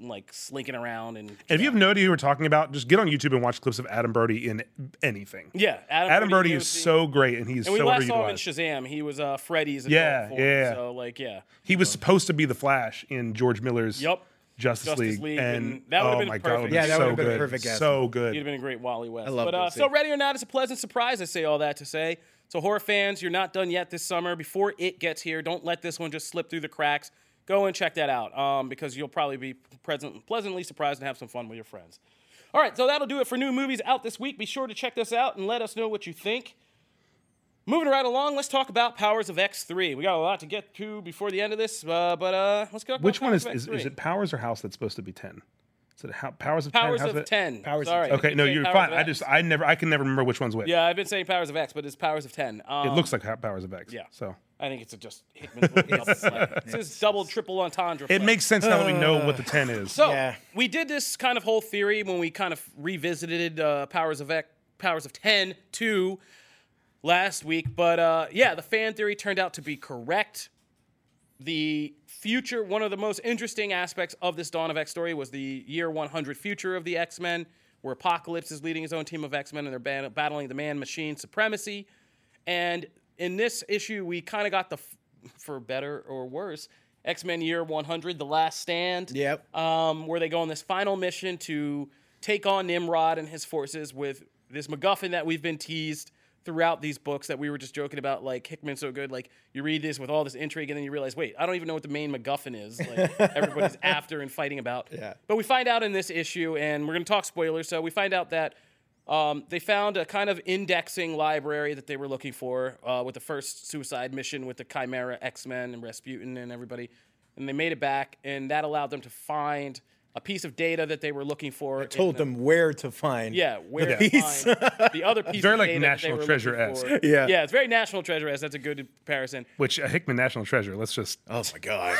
like slinking around and And if you have no idea who we're talking about, just get on YouTube and watch clips of Adam Brody in anything. yeah, Adam, Adam Brody in is OC. so great, and he's And we so last saw him in. Shazam. He was uh, Freddy's Yeah, form. yeah. So like, yeah, He was supposed to be the Flash in George Miller's Yep. Justice, Justice League, League, and, and that would've oh been my perfect. god, it Yeah, that so would've been a good, perfect casting. so good. He'd have been a great Wally West. I love but uh, so ready or not, it's a pleasant surprise. I say all that to say. So horror fans, you're not done yet this summer. Before it gets here, don't let this one just slip through the cracks. Go and check that out um, because you'll probably be present, pleasantly surprised and have some fun with your friends. All right, so that'll do it for new movies out this week. Be sure to check this out and let us know what you think. Moving right along, let's talk about Powers of X3. We got a lot to get to before the end of this, uh, but uh, let's go. Which one is, is is it Powers or House that's supposed to be ten? Is it how, Powers of Powers ten? How's of it- 10. Powers of 10. Okay, no, you're Powers fine. I just I never I can never remember which one's which. Yeah, I've been saying Powers of X, but it's Powers of 10. Um, it looks like Powers of X. yeah. so I think it's a just Hickman's *laughs* little double play. It's his double, triple entendre. it play. makes sense now that we know what the ten is. So Yeah. we did this kind of whole theory when we kind of revisited uh, Powers of X, Powers of 10 2 last week, but uh, yeah, the fan theory turned out to be correct. The future, one of the most interesting aspects of this Dawn of X story was the year 100 future of the X Men, where Apocalypse is leading his own team of X Men and they're ban- battling the man machine supremacy. And in this issue, we kind of got the, for better or worse, X Men Year 100, The Last Stand. Yep. Um, where they go on this final mission to take on Nimrod and his forces with this MacGuffin that we've been teased throughout these books that we were just joking about. Like Hickman's so good. Like you read this with all this intrigue, and then you realize, wait, I don't even know what the main MacGuffin is. Like *laughs* everybody's after and fighting about. Yeah. But we find out in this issue, and we're going to talk spoilers. So we find out that um, they found a kind of indexing library that they were looking for uh, with the first suicide mission with the Chimera X Men and Rasputin and everybody. And they made it back, and that allowed them to find a piece of data that they were looking for. in Told the- them where to find. yeah, where the to piece. find the other piece. very *laughs* of like data that they National Treasure-esque. Yeah. yeah, it's very National Treasure esque. That's a good comparison. Which uh, Hickman National Treasure. Let's just Oh my god.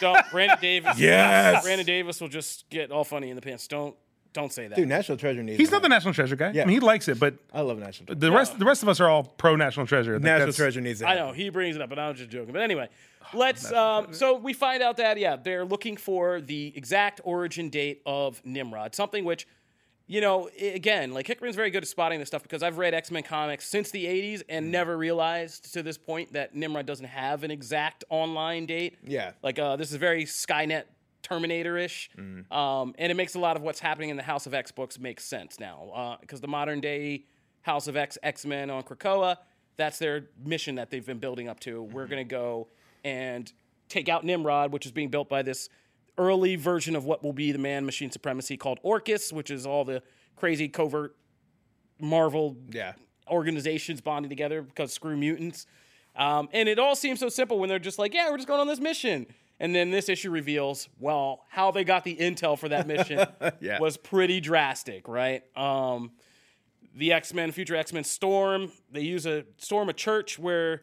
Don't Brandon Davis. *laughs* Yes! Brandon Davis will just get all funny in the pants. Don't don't say that. Dude, National Treasure needs. he's not the. National Treasure guy. Yeah. I mean, he likes it, but I love National Treasure. the rest the rest of us are all pro National Treasure. I National Treasure needs it. I know he brings it up, but I was just joking. But anyway, *sighs* let's. Um, so we find out that yeah, they're looking for the exact origin date of Nimrod, something which you know, again, like Hickman's very good at spotting this stuff because I've read X Men comics since the 80s and never realized to this point that Nimrod doesn't have an exact online date. Yeah. Like, uh, this is very Skynet Terminator ish. Um, and it makes a lot of what's happening in the House of X books make sense now because the modern day House of X X Men on Krakoa, that's their mission that they've been building up to. We're going to go and take out Nimrod, which is being built by this early version of what will be the man machine supremacy called Orchis, which is all the crazy covert Marvel Yeah. organizations bonding together because screw mutants. Um, and it all seems so simple when they're just like, yeah, we're just going on this mission. And then this issue reveals, well, how they got the intel for that mission *laughs* Yeah. was pretty drastic, right? Um, the X Men, future X Men storm, they use a storm a church where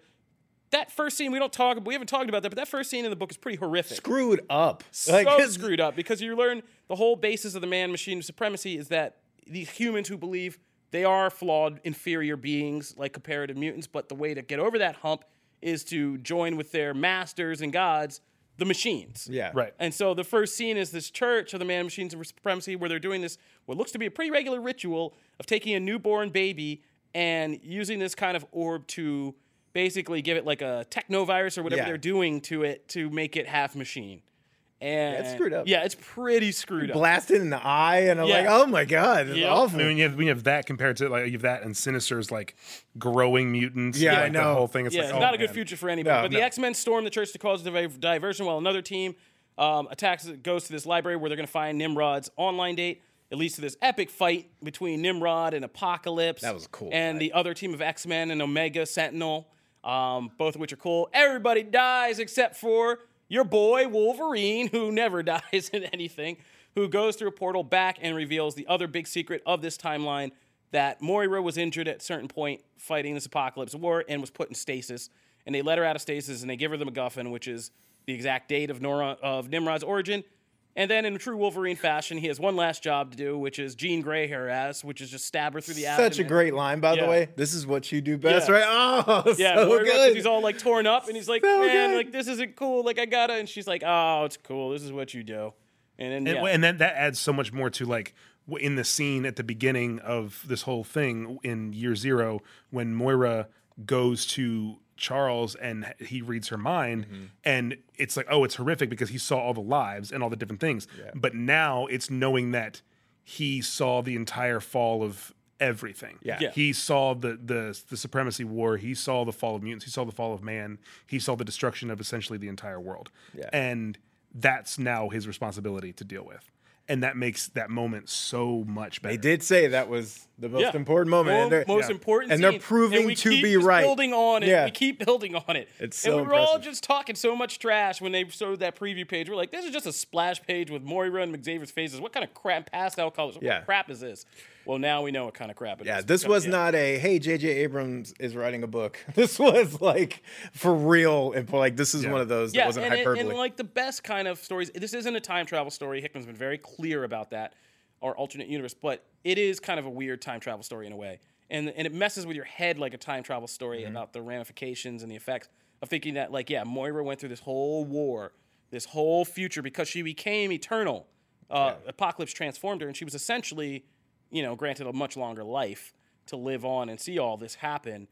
that first scene we don't talk we haven't talked about that, but that first scene in the book is pretty horrific Screwed up. so it's- screwed up because you learn the whole basis of the man machine supremacy is that these humans who believe they are flawed, inferior beings like comparative mutants, but the way to get over that hump is to join with their masters and gods, the machines. Yeah. Right. And so the first scene is this church of the man machines of supremacy where they're doing this, what looks to be a pretty regular ritual of taking a newborn baby and using this kind of orb to basically give it like a technovirus or whatever Yeah. they're doing to it to make it half machine. And it's screwed up. Yeah, it's pretty screwed up. Blasted in the eye, and I'm Yeah. like, oh my god, it's Yeah. awful. I mean, when you have, when you have that compared to like you have that and Sinister's like growing mutants. Yeah, and, I like, The know. whole thing. It's yeah, like, it's oh, not a good man. future for anybody. No, but the no. X Men storm the church to cause div- diversion while another team um, attacks, goes to this library where they're going to find Nimrod's online date. It leads to this epic fight between Nimrod and Apocalypse. That was a cool And fight. the other team of X Men and Omega Sentinel, um, both of which are cool. Everybody dies except for your boy Wolverine, who never *laughs* dies in anything, who goes through a portal back and reveals the other big secret of this timeline that Moira was injured at a certain point fighting this apocalypse war and was put in stasis. And they let her out of stasis and they give her the MacGuffin, which is the exact date of Nora of Nimrod's origin. And then, in true Wolverine fashion, he has one last job to do, which is Jean Grey hair ass, which is just stab her through the ass. Such a great line, by Yeah. the way. This is what you do best, Yeah. right? Oh, *laughs* Yeah, so good. he's all like torn up, and he's like, So "Man, good. like this isn't cool. Like I gotta." And she's like, "Oh, it's cool. This is what you do." And then And, yeah, and then that adds so much more to like in the scene at the beginning of this whole thing in year zero when Moira goes to Charles and he reads her mind Mm-hmm. and it's like oh it's horrific because he saw all the lives and all the different things but now it's knowing that he saw the entire fall of everything Yeah. Yeah. he saw the the the supremacy war he saw the fall of mutants he saw the fall of man he saw the destruction of essentially the entire world Yeah. and that's now his responsibility to deal with and that makes that moment so much better They did say that was the most Yeah. important moment. Mo- and they're- most yeah. important, and they're proving And we to keep be just right. Building on it, Yeah. we keep building on it. It's and so we were all just talking so much trash when they showed that preview page. We're like, this is just a splash page with Moira and Xavier's faces. What kind of crap pastel colors? What Yeah. crap is this? Well, now we know what kind of crap it is. Yeah, this was not a hey J.J. Abrams is writing a book. *laughs* This was like for real and like this is one of those that Yeah, wasn't and, it- hyperbole. and like the best kind of stories. This isn't a time travel story. Hickman's been very clear about that, or alternate universe. But it is kind of a weird time travel story in a way, and and it messes with your head like a time travel story Mm-hmm. about the ramifications and the effects of thinking that like yeah, Moira went through this whole war, this whole future because she became eternal. Uh, Apocalypse transformed her, and she was essentially, you know, granted a much longer life to live on and see all this happen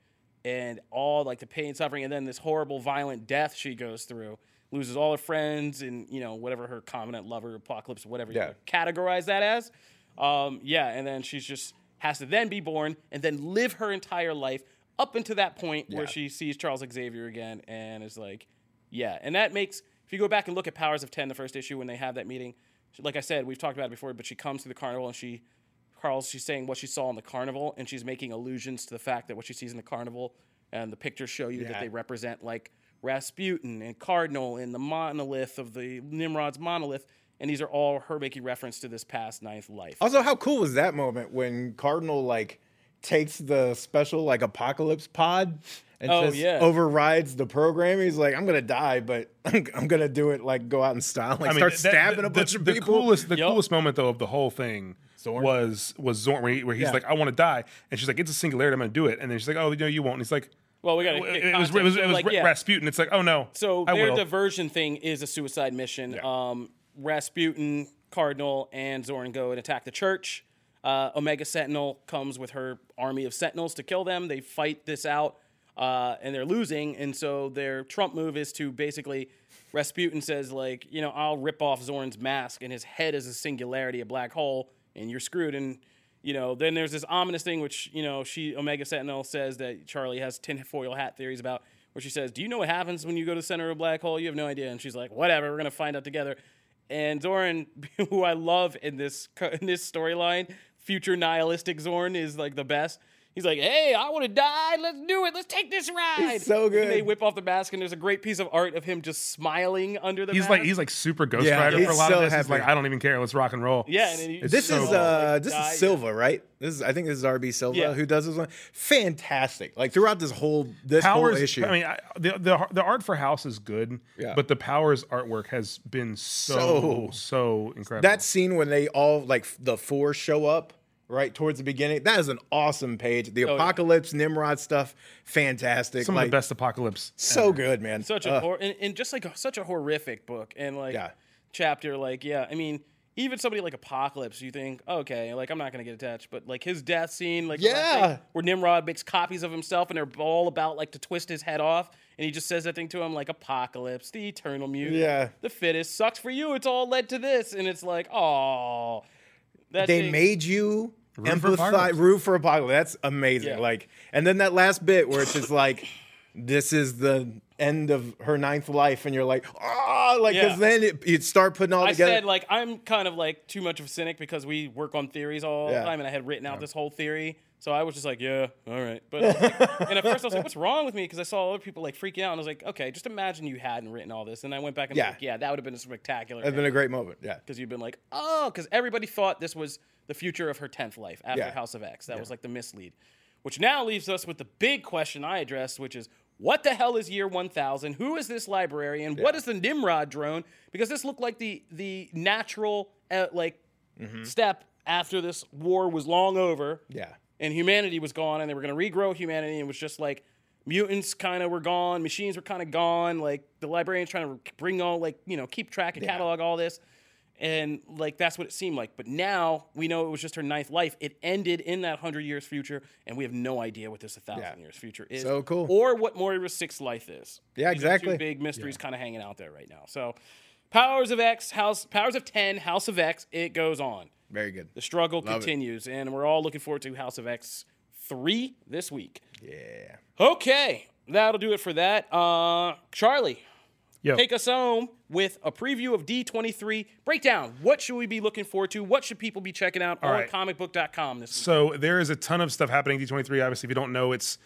and all like the pain, and suffering, and then this horrible, violent death she goes through. Loses all her friends and you know whatever her covenant lover, apocalypse, whatever Yeah. you categorize that as. Um, yeah, and then she's just has to then be born and then live her entire life up until that point where she sees Charles Xavier again and is like, yeah, and that makes if you go back and look at Powers of Ten, the first issue when they have that meeting, like I said, we've talked about it before, but she comes to the carnival and she Carl's she's saying what she saw in the carnival and she's making allusions to the fact that what she sees in the carnival and the pictures show you that they represent like Rasputin and Cardinal and the monolith of the Nimrod's monolith and these are all her making reference to this past ninth life. also, how cool was that moment when Cardinal like takes the special like apocalypse pod and Oh, just yeah. overrides the program? He's like, I'm gonna die, but *laughs* I'm, I'm gonna do it like go out in style, like start that- stabbing the, a bunch the, of the people. Coolest, the Yup. coolest moment though of the whole thing Xorn? was was Xorn, where, he, where he's Yeah. like, "I want to die," and she's like, "It's a singularity. I'm going to do it." And then she's like, "Oh no, you won't." And he's like, Well, we got to "It was it was, it was like, yeah. Rasputin." It's like, "Oh no, So I their will." diversion thing is a suicide mission. Um, Rasputin, Cardinal, and Xorn go and attack the church. Uh, Omega Sentinel comes with her army of Sentinels to kill them. They fight this out, uh, and they're losing. And so their Trump move is to basically Rasputin says like, you know, I'll rip off Xorn's mask, and his head is a singularity, a black hole, and you're screwed. And you know, then there's this ominous thing which you know she Omega Sentinel says that Charlie has tinfoil hat theories about, where she says, "Do you know what happens when you go to the center of a black hole? You have no idea." And she's like, "Whatever, we're gonna find out together." And Xorn, *laughs* who I love in this in this storyline, future nihilistic Xorn is like the best. He's like, "Hey, I want to die. Let's do it. Let's take this ride." so And they whip off the mask, and there's a great piece of art of him just smiling under the He's mask. like he's like super Ghost Yeah, Rider for a lot so of this. He's like, I don't even care. Let's rock and roll. yeah, and he- This so is cool. uh this Die, is Silva, right? This is I think this is RB Silva Yeah. who does this one. Fantastic. Like throughout this whole this Powers, whole issue. I mean, I, the, the the art for House is good, Yeah. but the Powers artwork has been so So- so, incredible. that scene when they all like the four show up right towards the beginning, that is an awesome page. The Oh, yeah. apocalypse, Nimrod stuff, fantastic. some like, of the best apocalypse. So good, man. such a Uh, hor- and, and just like a, such a horrific book and like Yeah. chapter like yeah i mean even somebody like apocalypse you think okay like i'm not gonna get attached but like his death scene like Yeah. thing where nimrod makes copies of himself and they're all about like to twist his head off and he just says that thing to him like apocalypse the eternal mutant Yeah. the fittest sucks for you it's all led to this and it's like oh that they thing- made you Root for empathize, root for apocalypse. That's amazing. Yeah. Like, and then that last bit where it's just like, this is the end of her ninth life, and you're like, ah, like, because Yeah. then it, you'd start putting all I together. I said like I'm kind of like too much of a cynic because we work on theories all the time, and I had written out this whole theory, so I was just like, yeah, all right. But *laughs* like- and at first I was like, what's wrong with me? Because I saw other people like freaking out, and I was like, okay, just imagine you hadn't written all this, and I went back and Yeah. like, yeah, that would have been a spectacular. It's been a great moment. Yeah. because you've been like, oh, because everybody thought this was the future of her tenth life after Yeah. House of X. That was like the mislead, which now leaves us with the big question I addressed, which is. What the hell is year 1000? Who is this librarian? What is the Nimrod drone? Because this looked like the the natural uh, like step after this war was long over Yeah. and humanity was gone and they were going to regrow humanity and it was just like mutants kind of were gone machines were kind of gone like the librarians trying to bring all like you know keep track and catalog all this and like that's what it seemed like but now we know it was just her ninth life it ended in that 100 years future and we have no idea what this 1000 Yeah. years future is So cool. or what moira's sixth life is Yeah, These exactly. big mysteries kind of hanging out there right now so powers of x house powers of 10 house of x it goes on Very good. the struggle Love it. continues, and we're all looking forward to House of X 3 this week. Yeah. Okay, that'll do it for that. Uh, Charlie, Yo, take us home with a preview of D23 breakdown. What should we be looking forward to? What should people be checking out on right. comicbook.com this week? So there is a ton of stuff happening at D23. Obviously, if you don't know, it's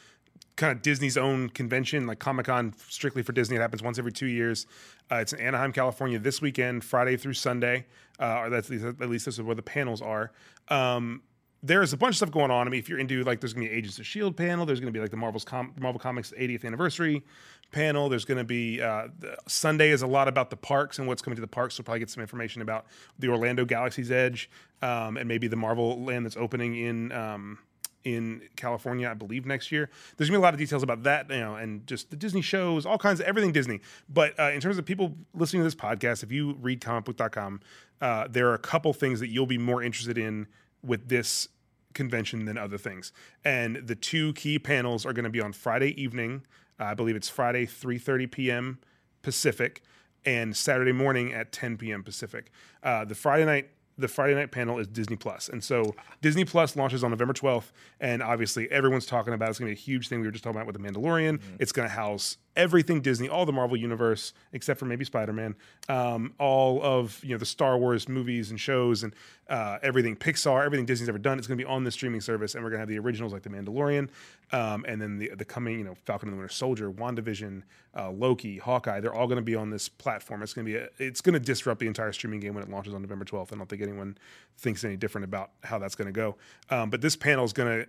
kind of Disney's own convention, like Comic Con, strictly for Disney. It happens once every two years. Uh, it's in Anaheim, California, this weekend, Friday through Sunday. Uh, or that's at least, at least this is where the panels are. Um, there's a bunch of stuff going on. I mean, if you're into like, there's going to be Agents of Shield panel. There's going to be like the Marvel's com- Marvel Comics 80th anniversary panel. There's going to be uh, Sunday is a lot about the parks and what's coming to the parks. So we'll probably get some information about the Orlando Galaxy's Edge um, and maybe the Marvel land that's opening in. Um, in California, I believe next year. There's gonna be a lot of details about that, you know, and just the Disney shows, all kinds of everything Disney. But uh, in terms of people listening to this podcast, if you read comicbook.com, uh, there are a couple things that you'll be more interested in with this convention than other things. And the two key panels are going to be on Friday evening. Uh, I believe it's Friday 3:30 p.m. Pacific and Saturday morning at 10 p.m. Pacific. Uh, the Friday night the Friday night panel is Disney Plus. And so Disney Plus launches on November 12th. And obviously, everyone's talking about it. it's going to be a huge thing. We were just talking about with The Mandalorian. It's going to house everything Disney, all the Marvel universe, except for maybe Spider Man, um, all of you know the Star Wars movies and shows and uh, everything Pixar, everything Disney's ever done. It's going to be on the streaming service. And we're going to have the originals like The Mandalorian. Um, and then the, the coming, you know, Falcon and the Winter Soldier, WandaVision, uh, Loki, Hawkeye, they're all going to be on this platform. It's going to be, a, it's going to disrupt the entire streaming game when it launches on November 12th. I don't think anyone thinks any different about how that's going to go. Um, but this panel is going to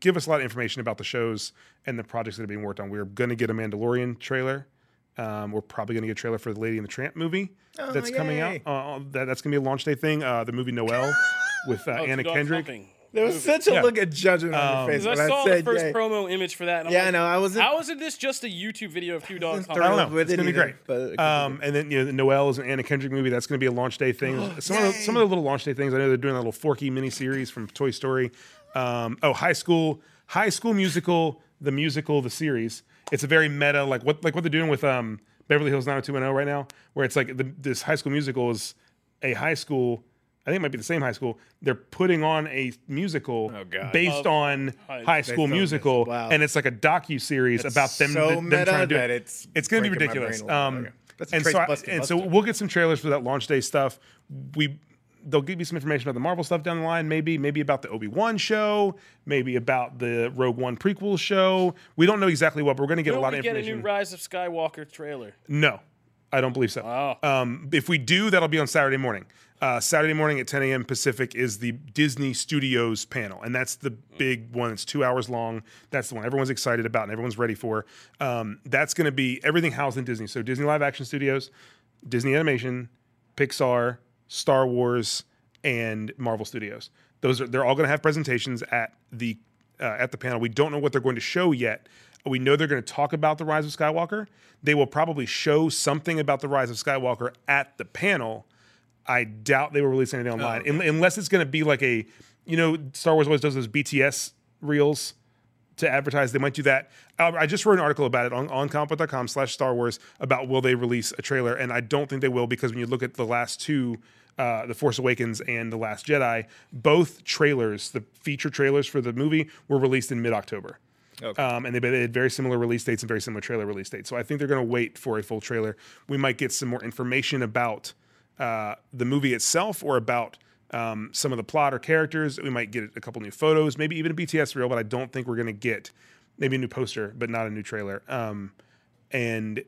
give us a lot of information about the shows and the projects that are being worked on. We're going to get a Mandalorian trailer. Um, we're probably going to get a trailer for the Lady and the Tramp movie that's coming out. Uh, that, that's going to be a launch day thing. Uh, the movie Noel *gasps* with uh, Oh, Anna Kendrick. Humping. There was such a Yeah. look of judgment on your face Because when I saw said the first yay. promo image for that. And I'm Yeah, like, I know. I wasn't- How isn't this just a YouTube video of two dogs? Thrilled I don't know. with It's gonna be either, great. but it Um, and then you know, Noel is an Anna Kendrick movie. That's going to be a launch day thing. *gasps* some of the, some of the little launch day things. I know they're doing a little Forky mini series from Toy Story. Um, oh, High School, High School Musical, the musical, the series. It's a very meta, like what like what they're doing with um, Beverly Hills 90210 right now, where it's like the, this High School Musical is a high school. I think it might be the same high school. They're putting on a musical God. based on High School. Musical, Wow. and it's like a docu series about them. so them meta trying to do it. it's it's going to be ridiculous. brain a little Um. Okay. That's and so, I- and so we'll get some trailers for that launch day stuff. We they'll give you some information about the Marvel stuff down the line, maybe maybe about the Obi Wan show, maybe about the Rogue One prequel show. We don't know exactly what, but we're going to get Will a lot we of get a information. new Rise of Skywalker trailer? No, I don't believe so. Wow. Um, if we do, that'll be on Saturday morning. Uh, Saturday morning at 10 a.m. Pacific is the Disney Studios panel, and that's the big one. It's two hours long. That's the one everyone's excited about and everyone's ready for. Um, that's going to be everything housed in Disney. So Disney Live Action Studios, Disney Animation, Pixar, Star Wars, and Marvel Studios. Those are they're all going to have presentations at the uh, at the panel. We don't know what they're going to show yet. We know they're going to talk about the Rise of Skywalker. They will probably show something about the Rise of Skywalker at the panel. I doubt they will release anything online Un- unless it's going to be like a, you know, Star Wars always does those BTS reels to advertise. They might do that. Uh, I just wrote an article about it on, on comic.com slash Star Wars about will they release a trailer, and I don't think they will because when you look at the last two, uh, The Force Awakens and The Last Jedi, both trailers, the feature trailers for the movie, were released in mid October. Um, and they, they had very similar release dates and very similar trailer release dates. So I think they're going to wait for a full trailer. We might get some more information about uh, the movie itself or about um, some of the plot or characters. We might get a couple new photos, maybe even a BTS reel, but I don't think we're going to get maybe a new poster, but not a new trailer. Um, and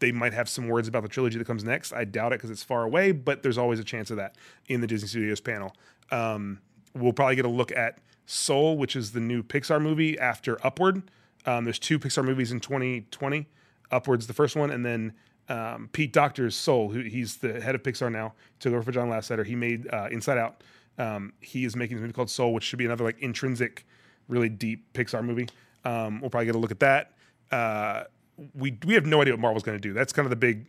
they might have some words about the trilogy that comes next. I doubt it because it's far away, but there's always a chance of that in the Disney Studios panel. Um, we'll probably get a look at Soul, which is the new Pixar movie after Onward. Um, there's two Pixar movies in 2020. Onward's the first one, and then um, Pete Docter's Soul, who he's the head of Pixar now, took over for John Lasseter. He made uh, Inside Out. Um, he is making a movie called Soul, which should be another like intrinsic, really deep Pixar movie. Um, we'll probably get a look at that. Uh, we we have no idea what Marvel's going to do. That's kind of the big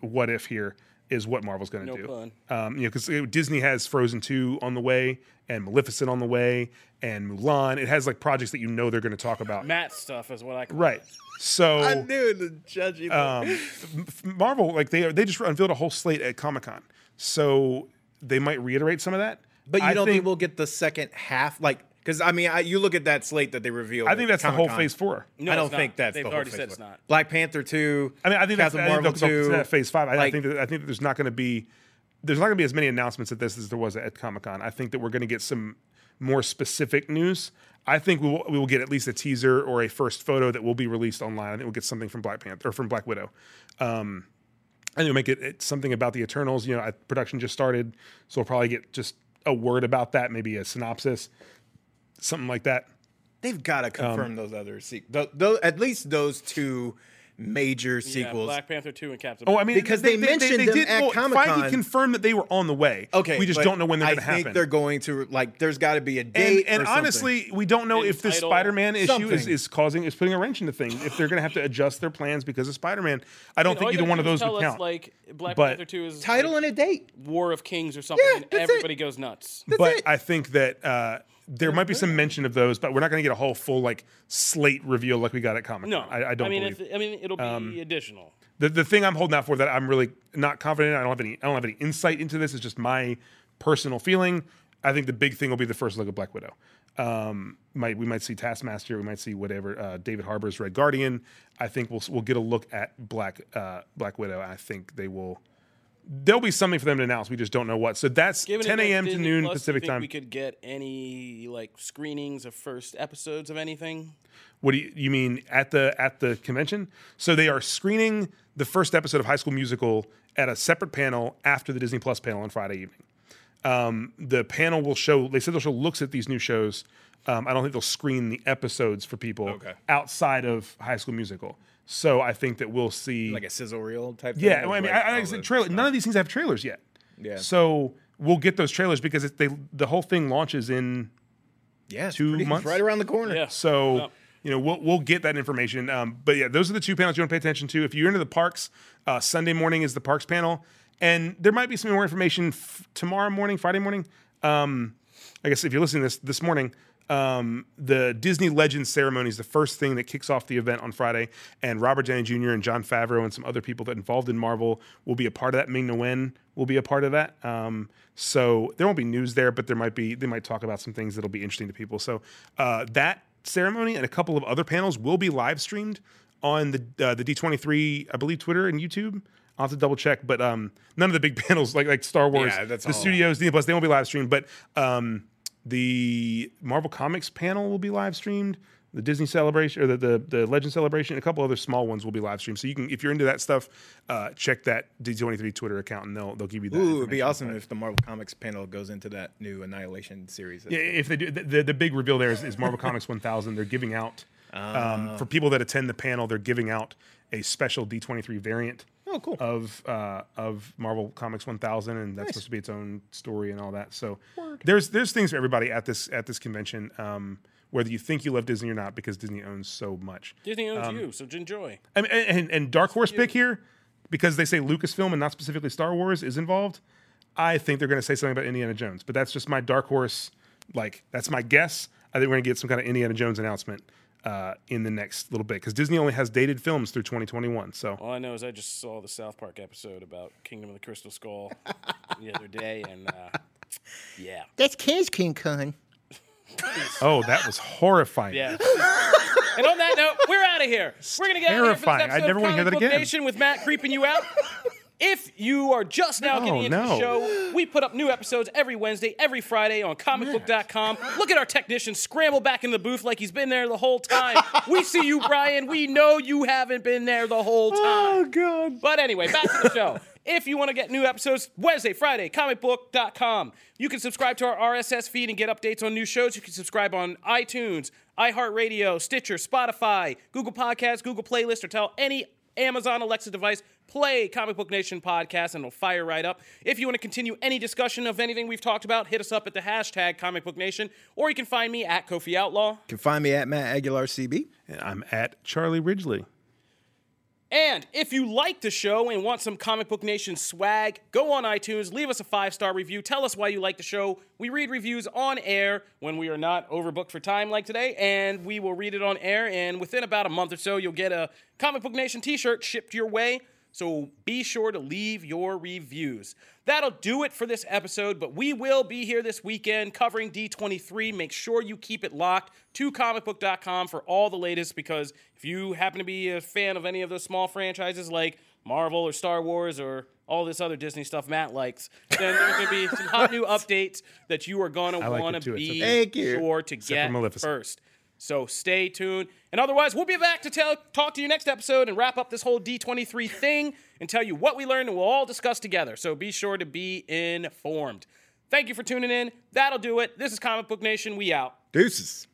what if here is what Marvel's going to No do. pun. Um, you know, because Disney has Frozen two on the way and Maleficent on the way and Mulan. It has like projects that you know they're going to talk about. Matt stuff is what I call Right. So *laughs* I knew the judgy. um, Marvel, like they are, they just unveiled a whole slate at Comic Con, so they might reiterate some of that. but you I don't think, we'll get the second half? Like, because I mean, I, you look at that slate that they revealed. I think at that's the whole Comic-Con. Phase Four. No, I don't think that's They've the whole already phase said it's four. not. Black Panther two. I mean, I think that's Captain I think Marvel they'll- they'll- two. that Phase Five. I, I think that, I think that there's not going to be there's not going to be as many announcements at this as there was at Comic Con. I think that we're going to get some more specific news. I think we will, we will get at least a teaser or a first photo that will be released online. I think we'll get something from Black Panther or from Black Widow. Um, I think we'll make it, it something about the Eternals. You know, I, production just started, so we'll probably get just a word about that, maybe a synopsis, something like that. They've got to Um, confirm those other sequels. At least those two major Yeah, sequels. Black Panther 2 and Captain Oh, I mean, Because they mentioned them at well, Comic-Con. Feige confirmed that they were on the way. okay, we just don't know when they're going to think happen. they're going to like. There's got to be a date. and or something. honestly, we don't know if this Spider-Man issue is, is causing is putting a wrench into things. If they're going to have to adjust their plans because of Spider-Man, I don't All think either one of those tell would us, count. Like Black But- Panther 2 is title like and a date. War of Kings or something, Yeah, and that's it. everybody goes nuts. but it. I think that uh, there might be some mention of those, but we're not going to get a whole full like slate reveal like we got at Comic No, Con. I, I don't I mean, believe. Um, if, I mean, it'll be additional. the the thing I'm holding out for that I'm really not confident. in, I don't have any. I don't have any insight into this. It's just my personal feeling. I think the big thing will be the first look of Black Widow. Um, might we might see Taskmaster. We might see whatever uh, David Harbour's Red Guardian. I think we'll we'll get a look at Black uh, Black Widow. I think they will. There'll be something for them to announce. We just don't know what. So that's Given 10 a.m. to noon Plus, do you Pacific think time. We could get any like screenings of first episodes of anything. What do you, you mean at the at the convention? So they are screening the first episode of High School Musical at a separate panel after the Disney Plus panel on Friday evening. Um, the panel will show. They said they'll show looks at these new shows. Um, I don't think they'll screen the episodes for people Okay. outside of High School Musical. So I think that we'll see like a sizzle reel type. yeah, thing, well, I mean, like I, I all said trailer. stuff. None of these things have trailers yet. Yeah. So we'll get those trailers because it, they the whole thing launches in Yeah, two pretty- months, right around the corner. Yeah. So Yep. you know we'll we'll get that information. Um, but yeah, those are the two panels you want to pay attention to. If you're into the parks, uh, Sunday morning is the parks panel, and there might be some more information f- tomorrow morning, Friday morning. Um, I guess if you're listening to this this morning, um, the Disney Legends ceremony is the first thing that kicks off the event on Friday, and Robert Downey Jr. and Jon Favreau and some other people that involved in Marvel will be a part of that. Ming Na Wen will be a part of that. Um, so there won't be news there, but there might be. They might talk about some things that'll be interesting to people. So uh, that ceremony and a couple of other panels will be live streamed on the uh, the D23, I believe, Twitter and YouTube. I'll have to double check, but um, none of the big *laughs* panels like like Star Wars, Yeah, that's the studios, Disney Plus, they won't be live streamed. But um, the Marvel Comics panel will be live streamed. The Disney celebration or the, the the Legend celebration, a couple other small ones will be live streamed. So you can, if you're into that stuff, uh, check that D23 Twitter account, and they'll they'll give you that. Ooh, it'd be awesome if the Marvel Comics panel goes into that new Annihilation series. Yeah, if they do, the, the, the big reveal there is, is Marvel Comics 1000. They're giving out um, for people that attend the panel. They're giving out a special D23 variant. Oh, cool. Of uh, of Marvel Comics 1000, and that's supposed to be its own story and all that. So there's there's things for everybody at this at this convention. Um, whether you think you love Disney or not, because Disney owns so much. Disney owns Um, you, so enjoy. I mean, and, and Dark Horse pick here, because they say Lucasfilm and not specifically Star Wars is involved. I think they're going to say something about Indiana Jones, but that's just my Dark Horse. Like that's my guess. I think we're going to get some kind of Indiana Jones announcement uh, in the next little bit because Disney only has dated films through 2021. So All I know is I just saw the South Park episode about Kingdom of the Crystal Skull *laughs* the other day, and uh, yeah, That's King's King Khan. *laughs* oh, that was horrifying. yeah. and on that note, we're out of here. We're gonna get out of here for this terrifying. I never wanna hear that again. Nation with Matt creeping you out. If you are just now Oh, getting into the show, we put up new episodes every Wednesday, every Friday on comicbook.com. Look at our technician scramble back in the booth like he's been there the whole time. We see you, Brian. We know you haven't been there the whole oh, time. Oh God. But anyway, back to the show. If you want to get new episodes Wednesday, Friday, comicbook.com. You can subscribe to our RSS feed and get updates on new shows. You can subscribe on iTunes, iHeartRadio, Stitcher, Spotify, Google Podcasts, Google Playlist, or tell any Amazon Alexa device, play Comic Book Nation podcast, and it'll fire right up. If you want to continue any discussion of anything we've talked about, hit us up at the hashtag Comic Book Nation, or you can find me at Kofi Outlaw. You can find me at Matt Aguilar CB. And I'm at Charlie Ridgely. And if you like the show and want some Comic Book Nation swag, go on iTunes, leave us a five star review, tell us why you like the show. We read reviews on air when we are not overbooked for time like today, and we will read it on air. And within about a month or so, you'll get a Comic Book Nation t shirt shipped your way. So be sure to leave your reviews. That'll do it for this episode, but we will be here this weekend covering D23. Make sure you keep it locked to comicbook.com for all the latest because if you happen to be a fan of any of those small franchises like Marvel or Star Wars or all this other Disney stuff Matt likes, then there's going to be some hot new *laughs* updates that you are going to want to be. Thank you. sure to get first. So stay tuned. And otherwise, we'll be back to tell, talk to you next episode and wrap up this whole D23 thing and tell you what we learned and we'll all discuss together. So be sure to be informed. Thank you for tuning in. That'll do it. This is Comic Book Nation. We out. Deuces.